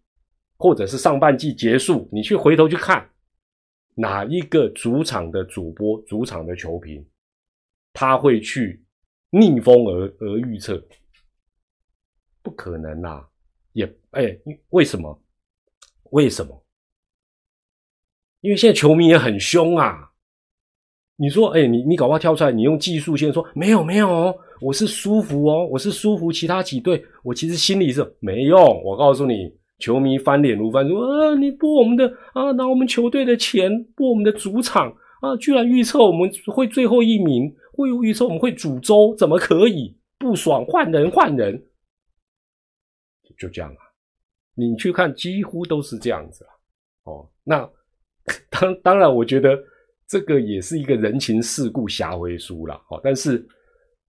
或者是上半季结束，你去回头去看哪一个主场的主播、主场的球评。他会去逆风而而预测，不可能啦！也哎，为什么？为什么？因为现在球迷也很凶啊！你说，哎，你你搞不好跳出来，你用技术先说没有没有，我是舒服哦，我是舒服其他几队，我其实心里是没用。我告诉你，球迷翻脸如翻说，呃，你播我们的啊，拿我们球队的钱播我们的主场啊，居然预测我们会最后一名。会预测我们会煮粥，怎么可以不爽？换人换人，就这样啊！你去看，几乎都是这样子啊。哦，那 *laughs* 当当然，我觉得这个也是一个人情世故下回书了。哦，但是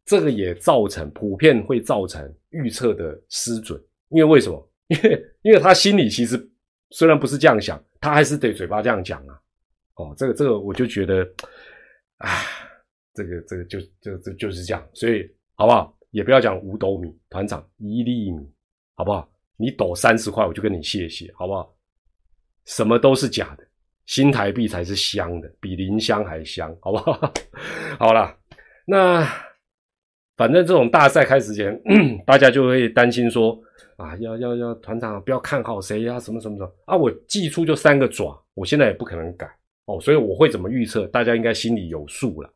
这个也造成普遍会造成预测的失准，因为为什么？*laughs* 因为因为他心里其实虽然不是这样想，他还是得嘴巴这样讲啊。哦，这个这个，我就觉得，唉。这个这个就就这就是这样，所以好不好？也不要讲五斗米，团长一粒米，好不好？你抖三十块，我就跟你谢谢，好不好？什么都是假的，新台币才是香的，比林香还香，好不好？*laughs* 好了，那反正这种大赛开始前，*clears throat* 大家就会担心说啊，要要要团长不要看好谁呀，什么什么什么啊？我寄出就三个爪，我现在也不可能改哦，所以我会怎么预测，大家应该心里有数了。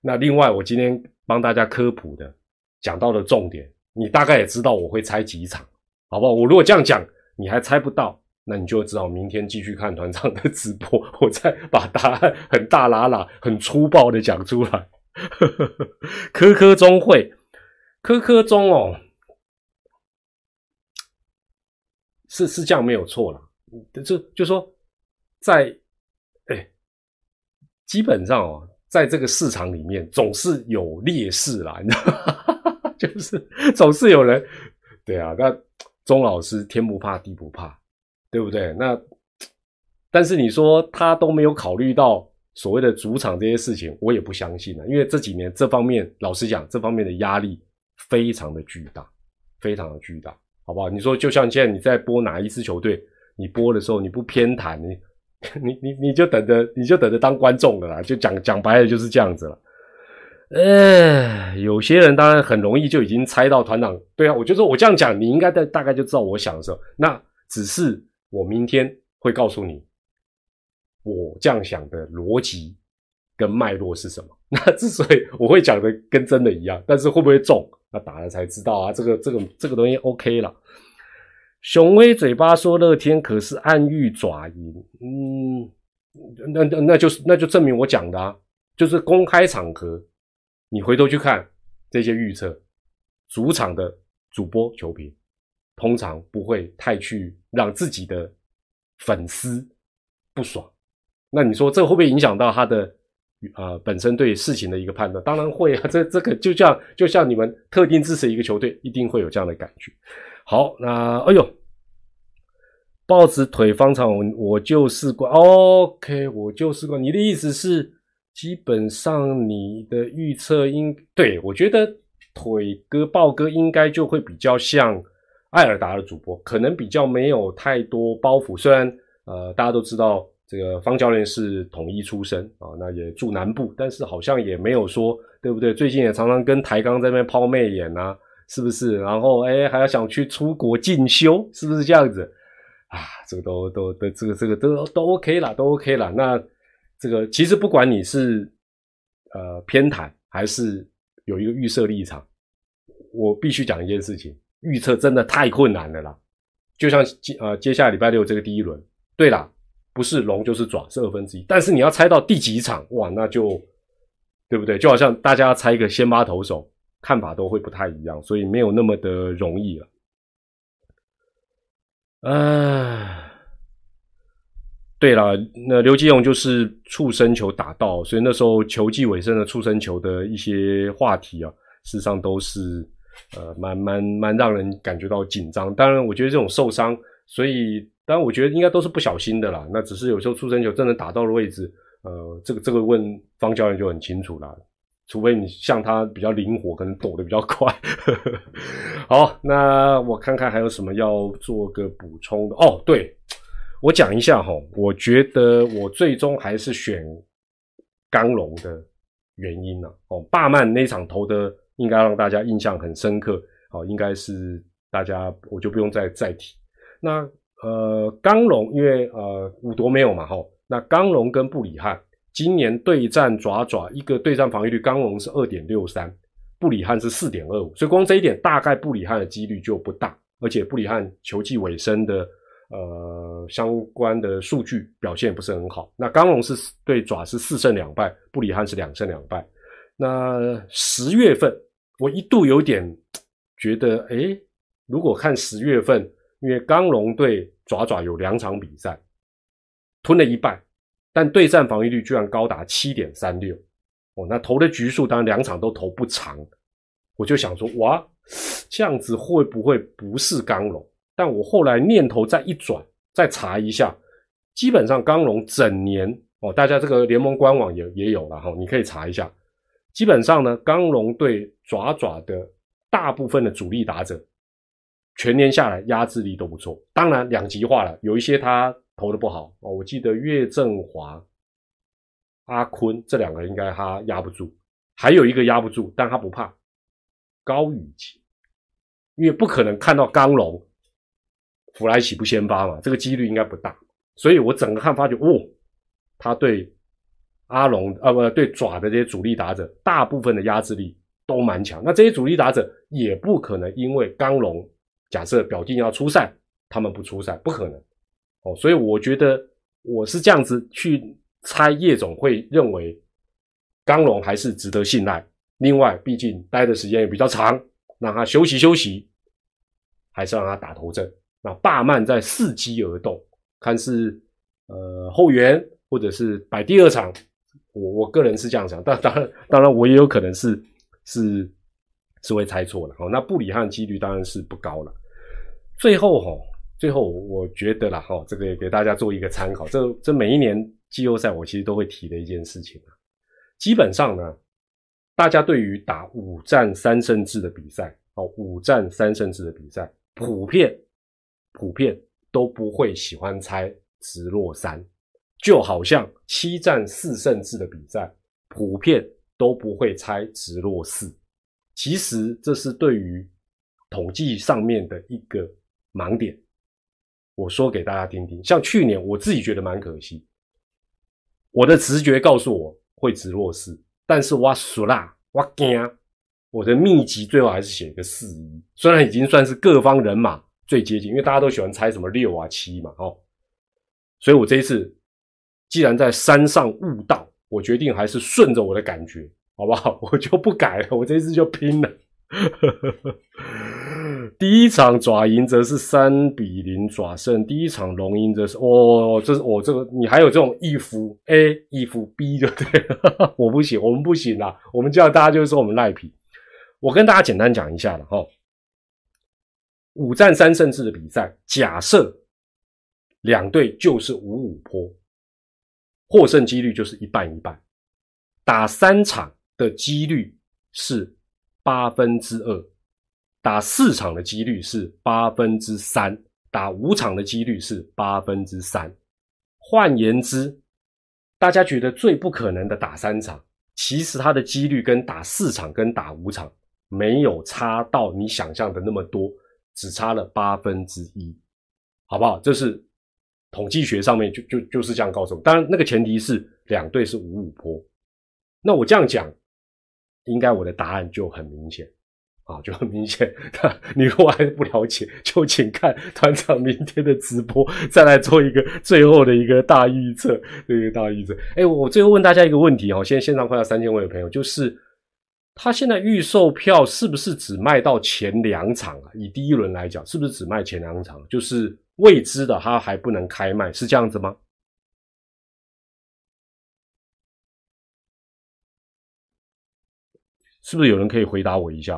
那另外，我今天帮大家科普的讲到的重点，你大概也知道我会猜几场，好不好？我如果这样讲，你还猜不到，那你就只好明天继续看团长的直播，我再把答案很大喇喇、很粗暴的讲出来。*laughs* 科科中会，科科中哦，是是这样没有错了，就就说在哎，基本上哦。在这个市场里面，总是有劣势啦，你知道 *laughs* 就是总是有人，对啊，那钟老师天不怕地不怕，对不对？那但是你说他都没有考虑到所谓的主场这些事情，我也不相信了，因为这几年这方面，老实讲，这方面的压力非常的巨大，非常的巨大，好不好？你说就像现在你在播哪一支球队，你播的时候你不偏袒你。*laughs* 你你你就等着，你就等着当观众了啦，就讲讲白了就是这样子了。呃，有些人当然很容易就已经猜到团长，对啊，我就说我这样讲，你应该大大概就知道我想的时候，那只是我明天会告诉你，我这样想的逻辑跟脉络是什么。*laughs* 那之所以我会讲的跟真的一样，但是会不会中，那打了才知道啊。这个这个这个东西 OK 了。雄威嘴巴说乐天，可是暗喻爪赢。嗯，那那那就是那就证明我讲的啊，就是公开场合，你回头去看这些预测，主场的主播球评通常不会太去让自己的粉丝不爽。那你说这会不会影响到他的啊本身对事情的一个判断？当然会啊，*laughs* 这这个就像就像你们特定支持一个球队，一定会有这样的感觉。好，那哎呦，豹子腿方长，我就试过。OK，我就试过。你的意思是，基本上你的预测应对我觉得腿哥豹哥应该就会比较像艾尔达的主播，可能比较没有太多包袱。虽然呃大家都知道这个方教练是统一出身啊，那也住南部，但是好像也没有说对不对？最近也常常跟台钢在那边抛媚眼啊。是不是？然后哎，还要想去出国进修，是不是这样子？啊，这个都都都，这个这个都都 OK 了，都 OK 了。那这个其实不管你是呃偏袒还是有一个预设立场，我必须讲一件事情：预测真的太困难了啦。就像接呃接下来礼拜六这个第一轮，对啦，不是龙就是爪，是二分之一。但是你要猜到第几场，哇，那就对不对？就好像大家猜一个先发投手。看法都会不太一样，所以没有那么的容易了。啊，对了，那刘基勇就是触身球打到，所以那时候球季尾声的触身球的一些话题啊，事实上都是呃蛮蛮蛮让人感觉到紧张。当然，我觉得这种受伤，所以当然我觉得应该都是不小心的啦。那只是有时候出生球真的打到了位置，呃，这个这个问方教练就很清楚了。除非你像他比较灵活，可能躲得比较快。*laughs* 好，那我看看还有什么要做个补充的哦。对，我讲一下哈，我觉得我最终还是选刚龙的原因呢。哦，霸曼那场投的应该让大家印象很深刻。哦，应该是大家我就不用再再提。那呃，刚龙因为呃五夺没有嘛，哈，那刚龙跟布里汉。今年对战爪爪，一个对战防御率，刚龙是二点六三，布里汉是四点二五，所以光这一点，大概布里汉的几率就不大。而且布里汉球季尾声的呃相关的数据表现不是很好。那刚龙是对爪是四胜两败，布里汉是两胜两败。那十月份我一度有点觉得，诶，如果看十月份，因为刚龙对爪爪有两场比赛，吞了一半。但对战防御率居然高达七点三六，哦，那投的局数当然两场都投不长，我就想说，哇，这样子会不会不是刚龙？但我后来念头再一转，再查一下，基本上刚龙整年哦，大家这个联盟官网也也有了哈，你可以查一下，基本上呢，刚龙对爪爪的大部分的主力打者，全年下来压制力都不错，当然两极化了，有一些他。投的不好。哦，我记得岳振华、阿坤这两个应该他压不住，还有一个压不住，但他不怕高宇杰，因为不可能看到刚龙弗莱奇不先发嘛，这个几率应该不大，所以我整个看发觉，哦，他对阿龙啊不对爪的这些主力打者，大部分的压制力都蛮强，那这些主力打者也不可能因为刚龙假设表弟要出赛，他们不出赛，不可能。哦，所以我觉得我是这样子去猜，叶总会认为刚龙还是值得信赖。另外，毕竟待的时间也比较长，让他休息休息，还是让他打头阵。那霸曼在伺机而动，看是呃后援或者是摆第二场，我我个人是这样想。但当然，当然我也有可能是是是会猜错了。哦，那布里汉几率当然是不高了。最后哈。最后，我觉得啦，哈，这个也给大家做一个参考。这这每一年季后赛，我其实都会提的一件事情基本上呢，大家对于打五战三胜制的比赛，哦，五战三胜制的比赛，普遍普遍都不会喜欢猜直落三，就好像七战四胜制的比赛，普遍都不会猜直落四。其实这是对于统计上面的一个盲点。我说给大家听听，像去年我自己觉得蛮可惜，我的直觉告诉我会直落四，但是我输啦，我惊，我的秘籍最后还是写个四一，虽然已经算是各方人马最接近，因为大家都喜欢猜什么六啊七嘛，哦，所以我这一次既然在山上悟道，我决定还是顺着我的感觉，好不好？*laughs* 我就不改了，我这次就拼了。第一场爪赢则是三比零爪胜，第一场龙赢则是哦，这是我这个你还有这种一夫 A 一夫 B 就对了，*laughs* 我不行，我们不行啦，我们叫大家就是说我们赖皮。我跟大家简单讲一下了哈，五战三胜制的比赛，假设两队就是五五坡，获胜几率就是一半一半，打三场的几率是八分之二。打四场的几率是八分之三，打五场的几率是八分之三。换言之，大家觉得最不可能的打三场，其实它的几率跟打四场跟打五场没有差到你想象的那么多，只差了八分之一，好不好？这是统计学上面就就就是这样告诉。当然，那个前提是两队是五五坡。那我这样讲，应该我的答案就很明显。啊，*laughs* 就很明显。*laughs* 你如果还是不了解，就请看团长明天的直播，*laughs* 再来做一个最后的一个大预测。一个大预测。哎，我最后问大家一个问题哦，现在线上快要三千位的朋友，就是他现在预售票是不是只卖到前两场啊？以第一轮来讲，是不是只卖前两场？就是未知的，他还不能开卖，是这样子吗？是不是有人可以回答我一下？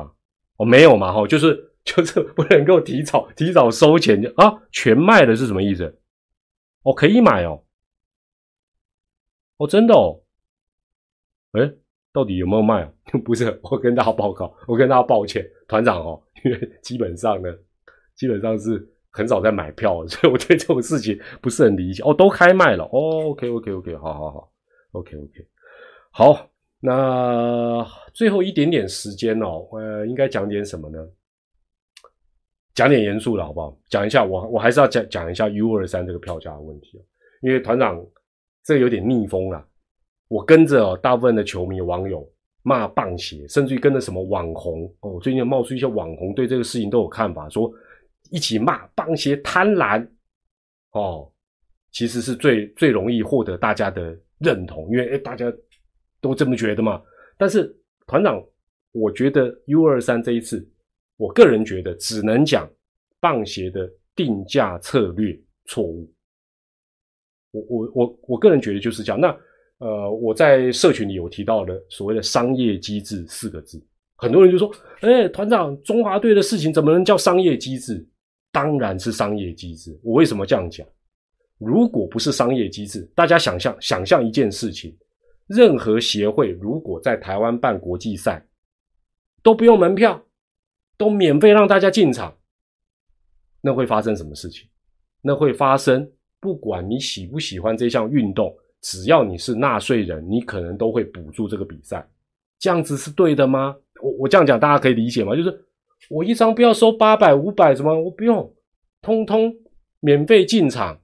哦，没有嘛，哈，就是 *laughs* 就是不能够提早提早收钱啊，全卖的是什么意思？哦，可以买哦，哦，真的哦，哎，到底有没有卖啊？*laughs* 不是，我跟大家报告，我跟大家抱歉，团长哦，因为基本上呢，基本上是很少在买票，所以我对这种事情不是很理解。哦，都开卖了，哦，OK，OK，OK，好好好，OK，OK，好。那最后一点点时间哦，呃，应该讲点什么呢？讲点严肃的好不好？讲一下，我我还是要讲讲一下 U 二三这个票价的问题因为团长这有点逆风了。我跟着大部分的球迷网友骂棒鞋，甚至于跟着什么网红哦，最近冒出一些网红对这个事情都有看法，说一起骂棒鞋贪婪哦，其实是最最容易获得大家的认同，因为哎大家。都这么觉得嘛？但是团长，我觉得 U 二三这一次，我个人觉得只能讲棒鞋的定价策略错误。我我我我个人觉得就是这样。那呃，我在社群里有提到的所谓的商业机制四个字，很多人就说：“哎，团长，中华队的事情怎么能叫商业机制？当然是商业机制。我为什么这样讲？如果不是商业机制，大家想象想象一件事情。”任何协会如果在台湾办国际赛，都不用门票，都免费让大家进场，那会发生什么事情？那会发生，不管你喜不喜欢这项运动，只要你是纳税人，你可能都会补助这个比赛。这样子是对的吗？我我这样讲，大家可以理解吗？就是我一张不要收八百、五百，什么我不用，通通免费进场，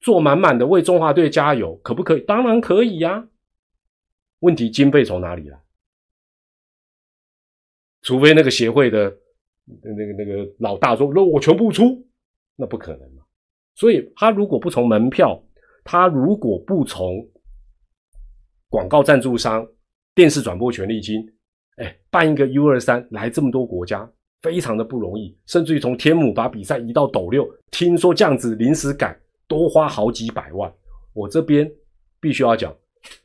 坐满满的为中华队加油，可不可以？当然可以呀。问题经费从哪里来？除非那个协会的那个那个老大说：“那我全部出。”那不可能嘛。所以他如果不从门票，他如果不从广告赞助商、电视转播权利金，哎，办一个 U 二三来这么多国家，非常的不容易。甚至于从天母把比赛移到斗六，听说这样子临时改，多花好几百万。我这边必须要讲。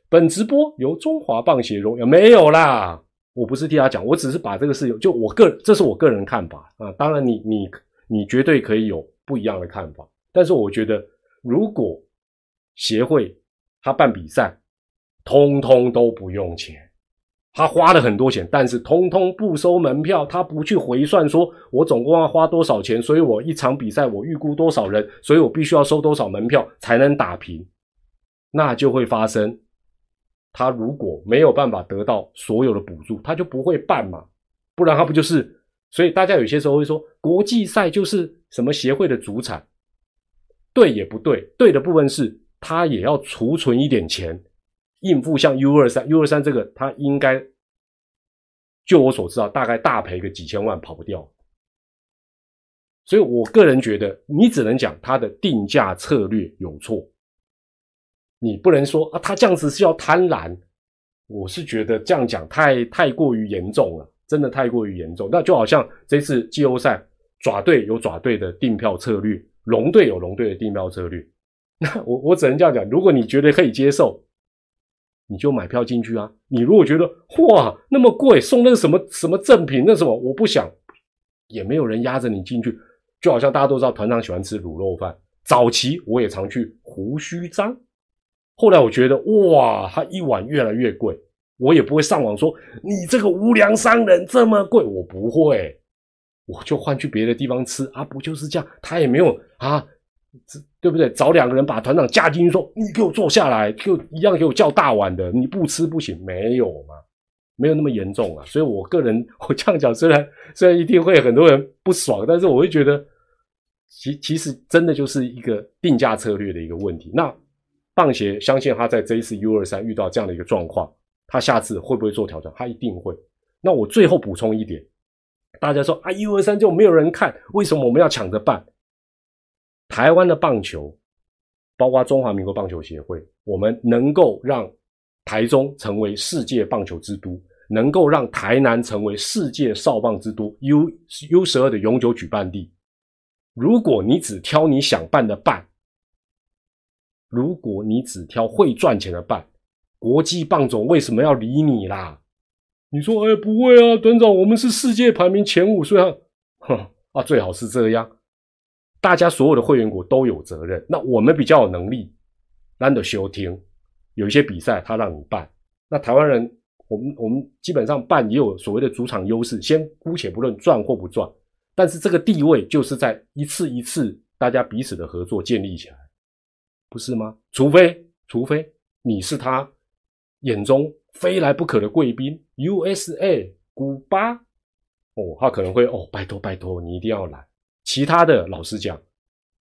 本直播由中华棒协荣耀没有啦？我不是替他讲，我只是把这个事情，就我个，这是我个人看法啊。当然，你你你绝对可以有不一样的看法。但是我觉得，如果协会他办比赛，通通都不用钱，他花了很多钱，但是通通不收门票，他不去回算，说我总共要花多少钱，所以我一场比赛我预估多少人，所以我必须要收多少门票才能打平，那就会发生。他如果没有办法得到所有的补助，他就不会办嘛，不然他不就是？所以大家有些时候会说，国际赛就是什么协会的主产，对也不对，对的部分是他也要储存一点钱，应付像 U 二三 U 二三这个，他应该就我所知道，大概大赔个几千万跑不掉。所以我个人觉得，你只能讲他的定价策略有错，你不能说啊，他这样子是要贪婪。我是觉得这样讲太太过于严重了，真的太过于严重。那就好像这次季后赛，爪队有爪队的订票策略，龙队有龙队的订票策略。*laughs* 那我我只能这样讲，如果你觉得可以接受，你就买票进去啊。你如果觉得哇那么贵，送那个什么什么赠品，那什么我不想，也没有人压着你进去。就好像大家都知道团长喜欢吃卤肉饭，早期我也常去胡须章。后来我觉得哇，他一碗越来越贵，我也不会上网说你这个无良商人这么贵，我不会，我就换去别的地方吃啊，不就是这样？他也没有啊，对不对？找两个人把团长架进去，说你给我坐下来，就一样给我叫大碗的，你不吃不行，没有嘛，没有那么严重啊。所以我个人我这样讲，虽然虽然一定会很多人不爽，但是我会觉得，其其实真的就是一个定价策略的一个问题。那。棒协相信他在这一次 U 二三遇到这样的一个状况，他下次会不会做调整？他一定会。那我最后补充一点，大家说啊，U 二三就没有人看，为什么我们要抢着办？台湾的棒球，包括中华民国棒球协会，我们能够让台中成为世界棒球之都，能够让台南成为世界少棒之都，U U 十二的永久举办地。如果你只挑你想办的办。如果你只挑会赚钱的办，国际棒总为什么要理你啦？你说，哎，不会啊，团长，我们是世界排名前五，虽然，哼啊，最好是这样。大家所有的会员国都有责任，那我们比较有能力，难得休听，有一些比赛他让你办，那台湾人，我们我们基本上办也有所谓的主场优势，先姑且不论赚或不赚，但是这个地位就是在一次一次大家彼此的合作建立起来。不是吗？除非，除非你是他眼中非来不可的贵宾，USA、古巴，哦，他可能会哦，拜托拜托，你一定要来。其他的，老实讲，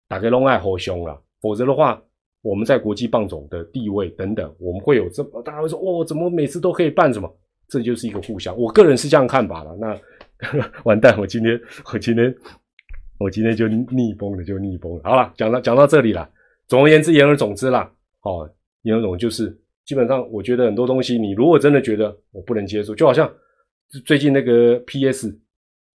打给龙爱好凶了。否则的话，我们在国际棒总的地位等等，我们会有这，大家会说，哦，怎么每次都可以办什么？这就是一个互相。我个人是这样看法了。那 *laughs* 完蛋，我今天，我今天，我今天就逆崩了，就逆崩了。好了，讲到讲到这里了。总而言之，言而总之啦，哦，言而总就是基本上，我觉得很多东西，你如果真的觉得我不能接受，就好像最近那个 PS，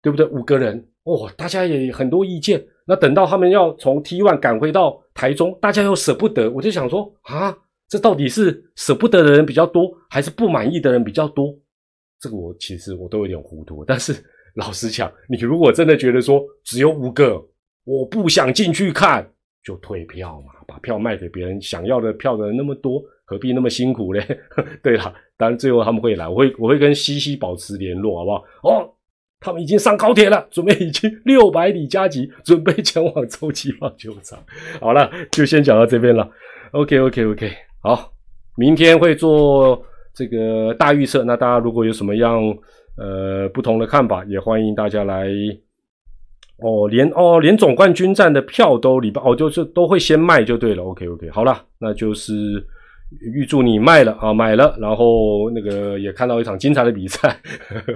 对不对？五个人，哦，大家也很多意见。那等到他们要从 T One 赶回到台中，大家又舍不得，我就想说啊，这到底是舍不得的人比较多，还是不满意的人比较多？这个我其实我都有点糊涂。但是老实讲，你如果真的觉得说只有五个，我不想进去看。就退票嘛，把票卖给别人，想要的票的人那么多，何必那么辛苦嘞？*laughs* 对了，当然最后他们会来，我会我会跟西西保持联络，好不好？哦，他们已经上高铁了，准备已经六百里加急，准备前往洲际棒球场。好了，就先讲到这边了。OK OK OK，好，明天会做这个大预测，那大家如果有什么样呃不同的看法，也欢迎大家来。哦，连哦连总冠军战的票都礼拜哦，就是都会先卖就对了。OK OK，好了，那就是预祝你卖了啊，买了，然后那个也看到一场精彩的比赛，呵 *laughs* 呵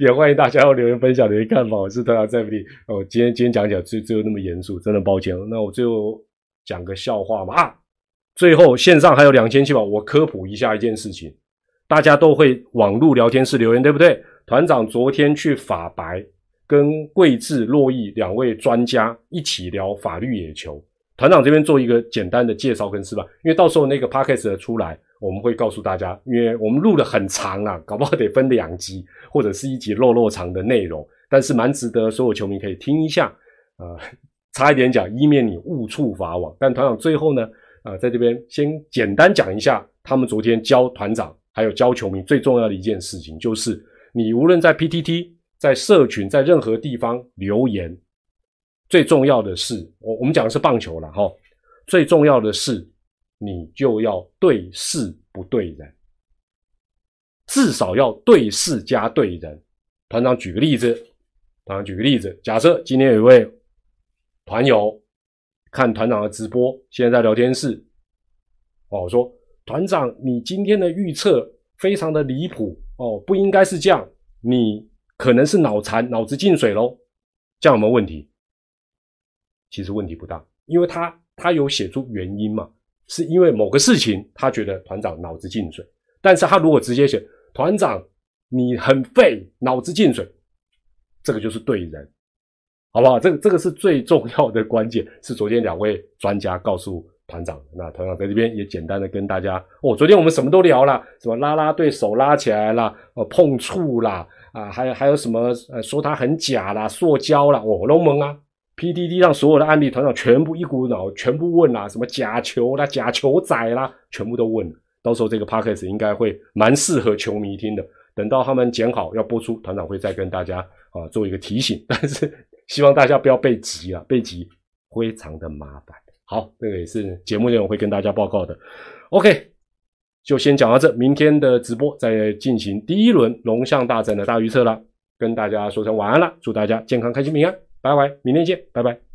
也欢迎大家留言分享你的看法。我是特拉在不里哦，今天今天讲讲最最后那么严肃，真的抱歉。那我最后讲个笑话嘛啊，最后线上还有两千七百，我科普一下一件事情，大家都会网络聊天室留言对不对？团长昨天去法白。跟桂智、洛毅两位专家一起聊法律野球，团长这边做一个简单的介绍跟示范，因为到时候那个 podcast 出来，我们会告诉大家，因为我们录的很长啊，搞不好得分两集或者是一集肉肉长的内容，但是蛮值得所有球迷可以听一下。呃，*laughs* 差一点讲，以免你误触法网。但团长最后呢，啊，在这边先简单讲一下，他们昨天教团长还有教球迷最重要的一件事情，就是你无论在 PTT。在社群，在任何地方留言，最重要的是，我我们讲的是棒球了哈。最重要的是，你就要对事不对人，至少要对事加对人。团长举个例子，团长举个例子，假设今天有一位团友看团长的直播，现在在聊天室，哦，说团长，你今天的预测非常的离谱哦，不应该是这样，你可能是脑残、脑子进水喽，这样有没有问题？其实问题不大，因为他他有写出原因嘛，是因为某个事情他觉得团长脑子进水，但是他如果直接写团长你很废，脑子进水，这个就是对人。好不好？这个这个是最重要的关键，是昨天两位专家告诉团长。那团长在这边也简单的跟大家哦，昨天我们什么都聊了，什么拉拉队手拉起来啦，呃碰触啦，啊还有还有什么呃说他很假啦，塑胶啦，哦龙门啊，PDD 上所有的案例，团长全部一股脑全部问啦，什么假球啦、假球仔啦，全部都问。到时候这个 podcast 应该会蛮适合球迷听的。等到他们剪好要播出，团长会再跟大家啊做一个提醒，*laughs* 但是。希望大家不要被急啊，被急非常的麻烦。好，这个也是节目内容会跟大家报告的。OK，就先讲到这，明天的直播再进行第一轮龙象大战的大预测了，跟大家说声晚安了，祝大家健康、开心、平安，拜拜，明天见，拜拜。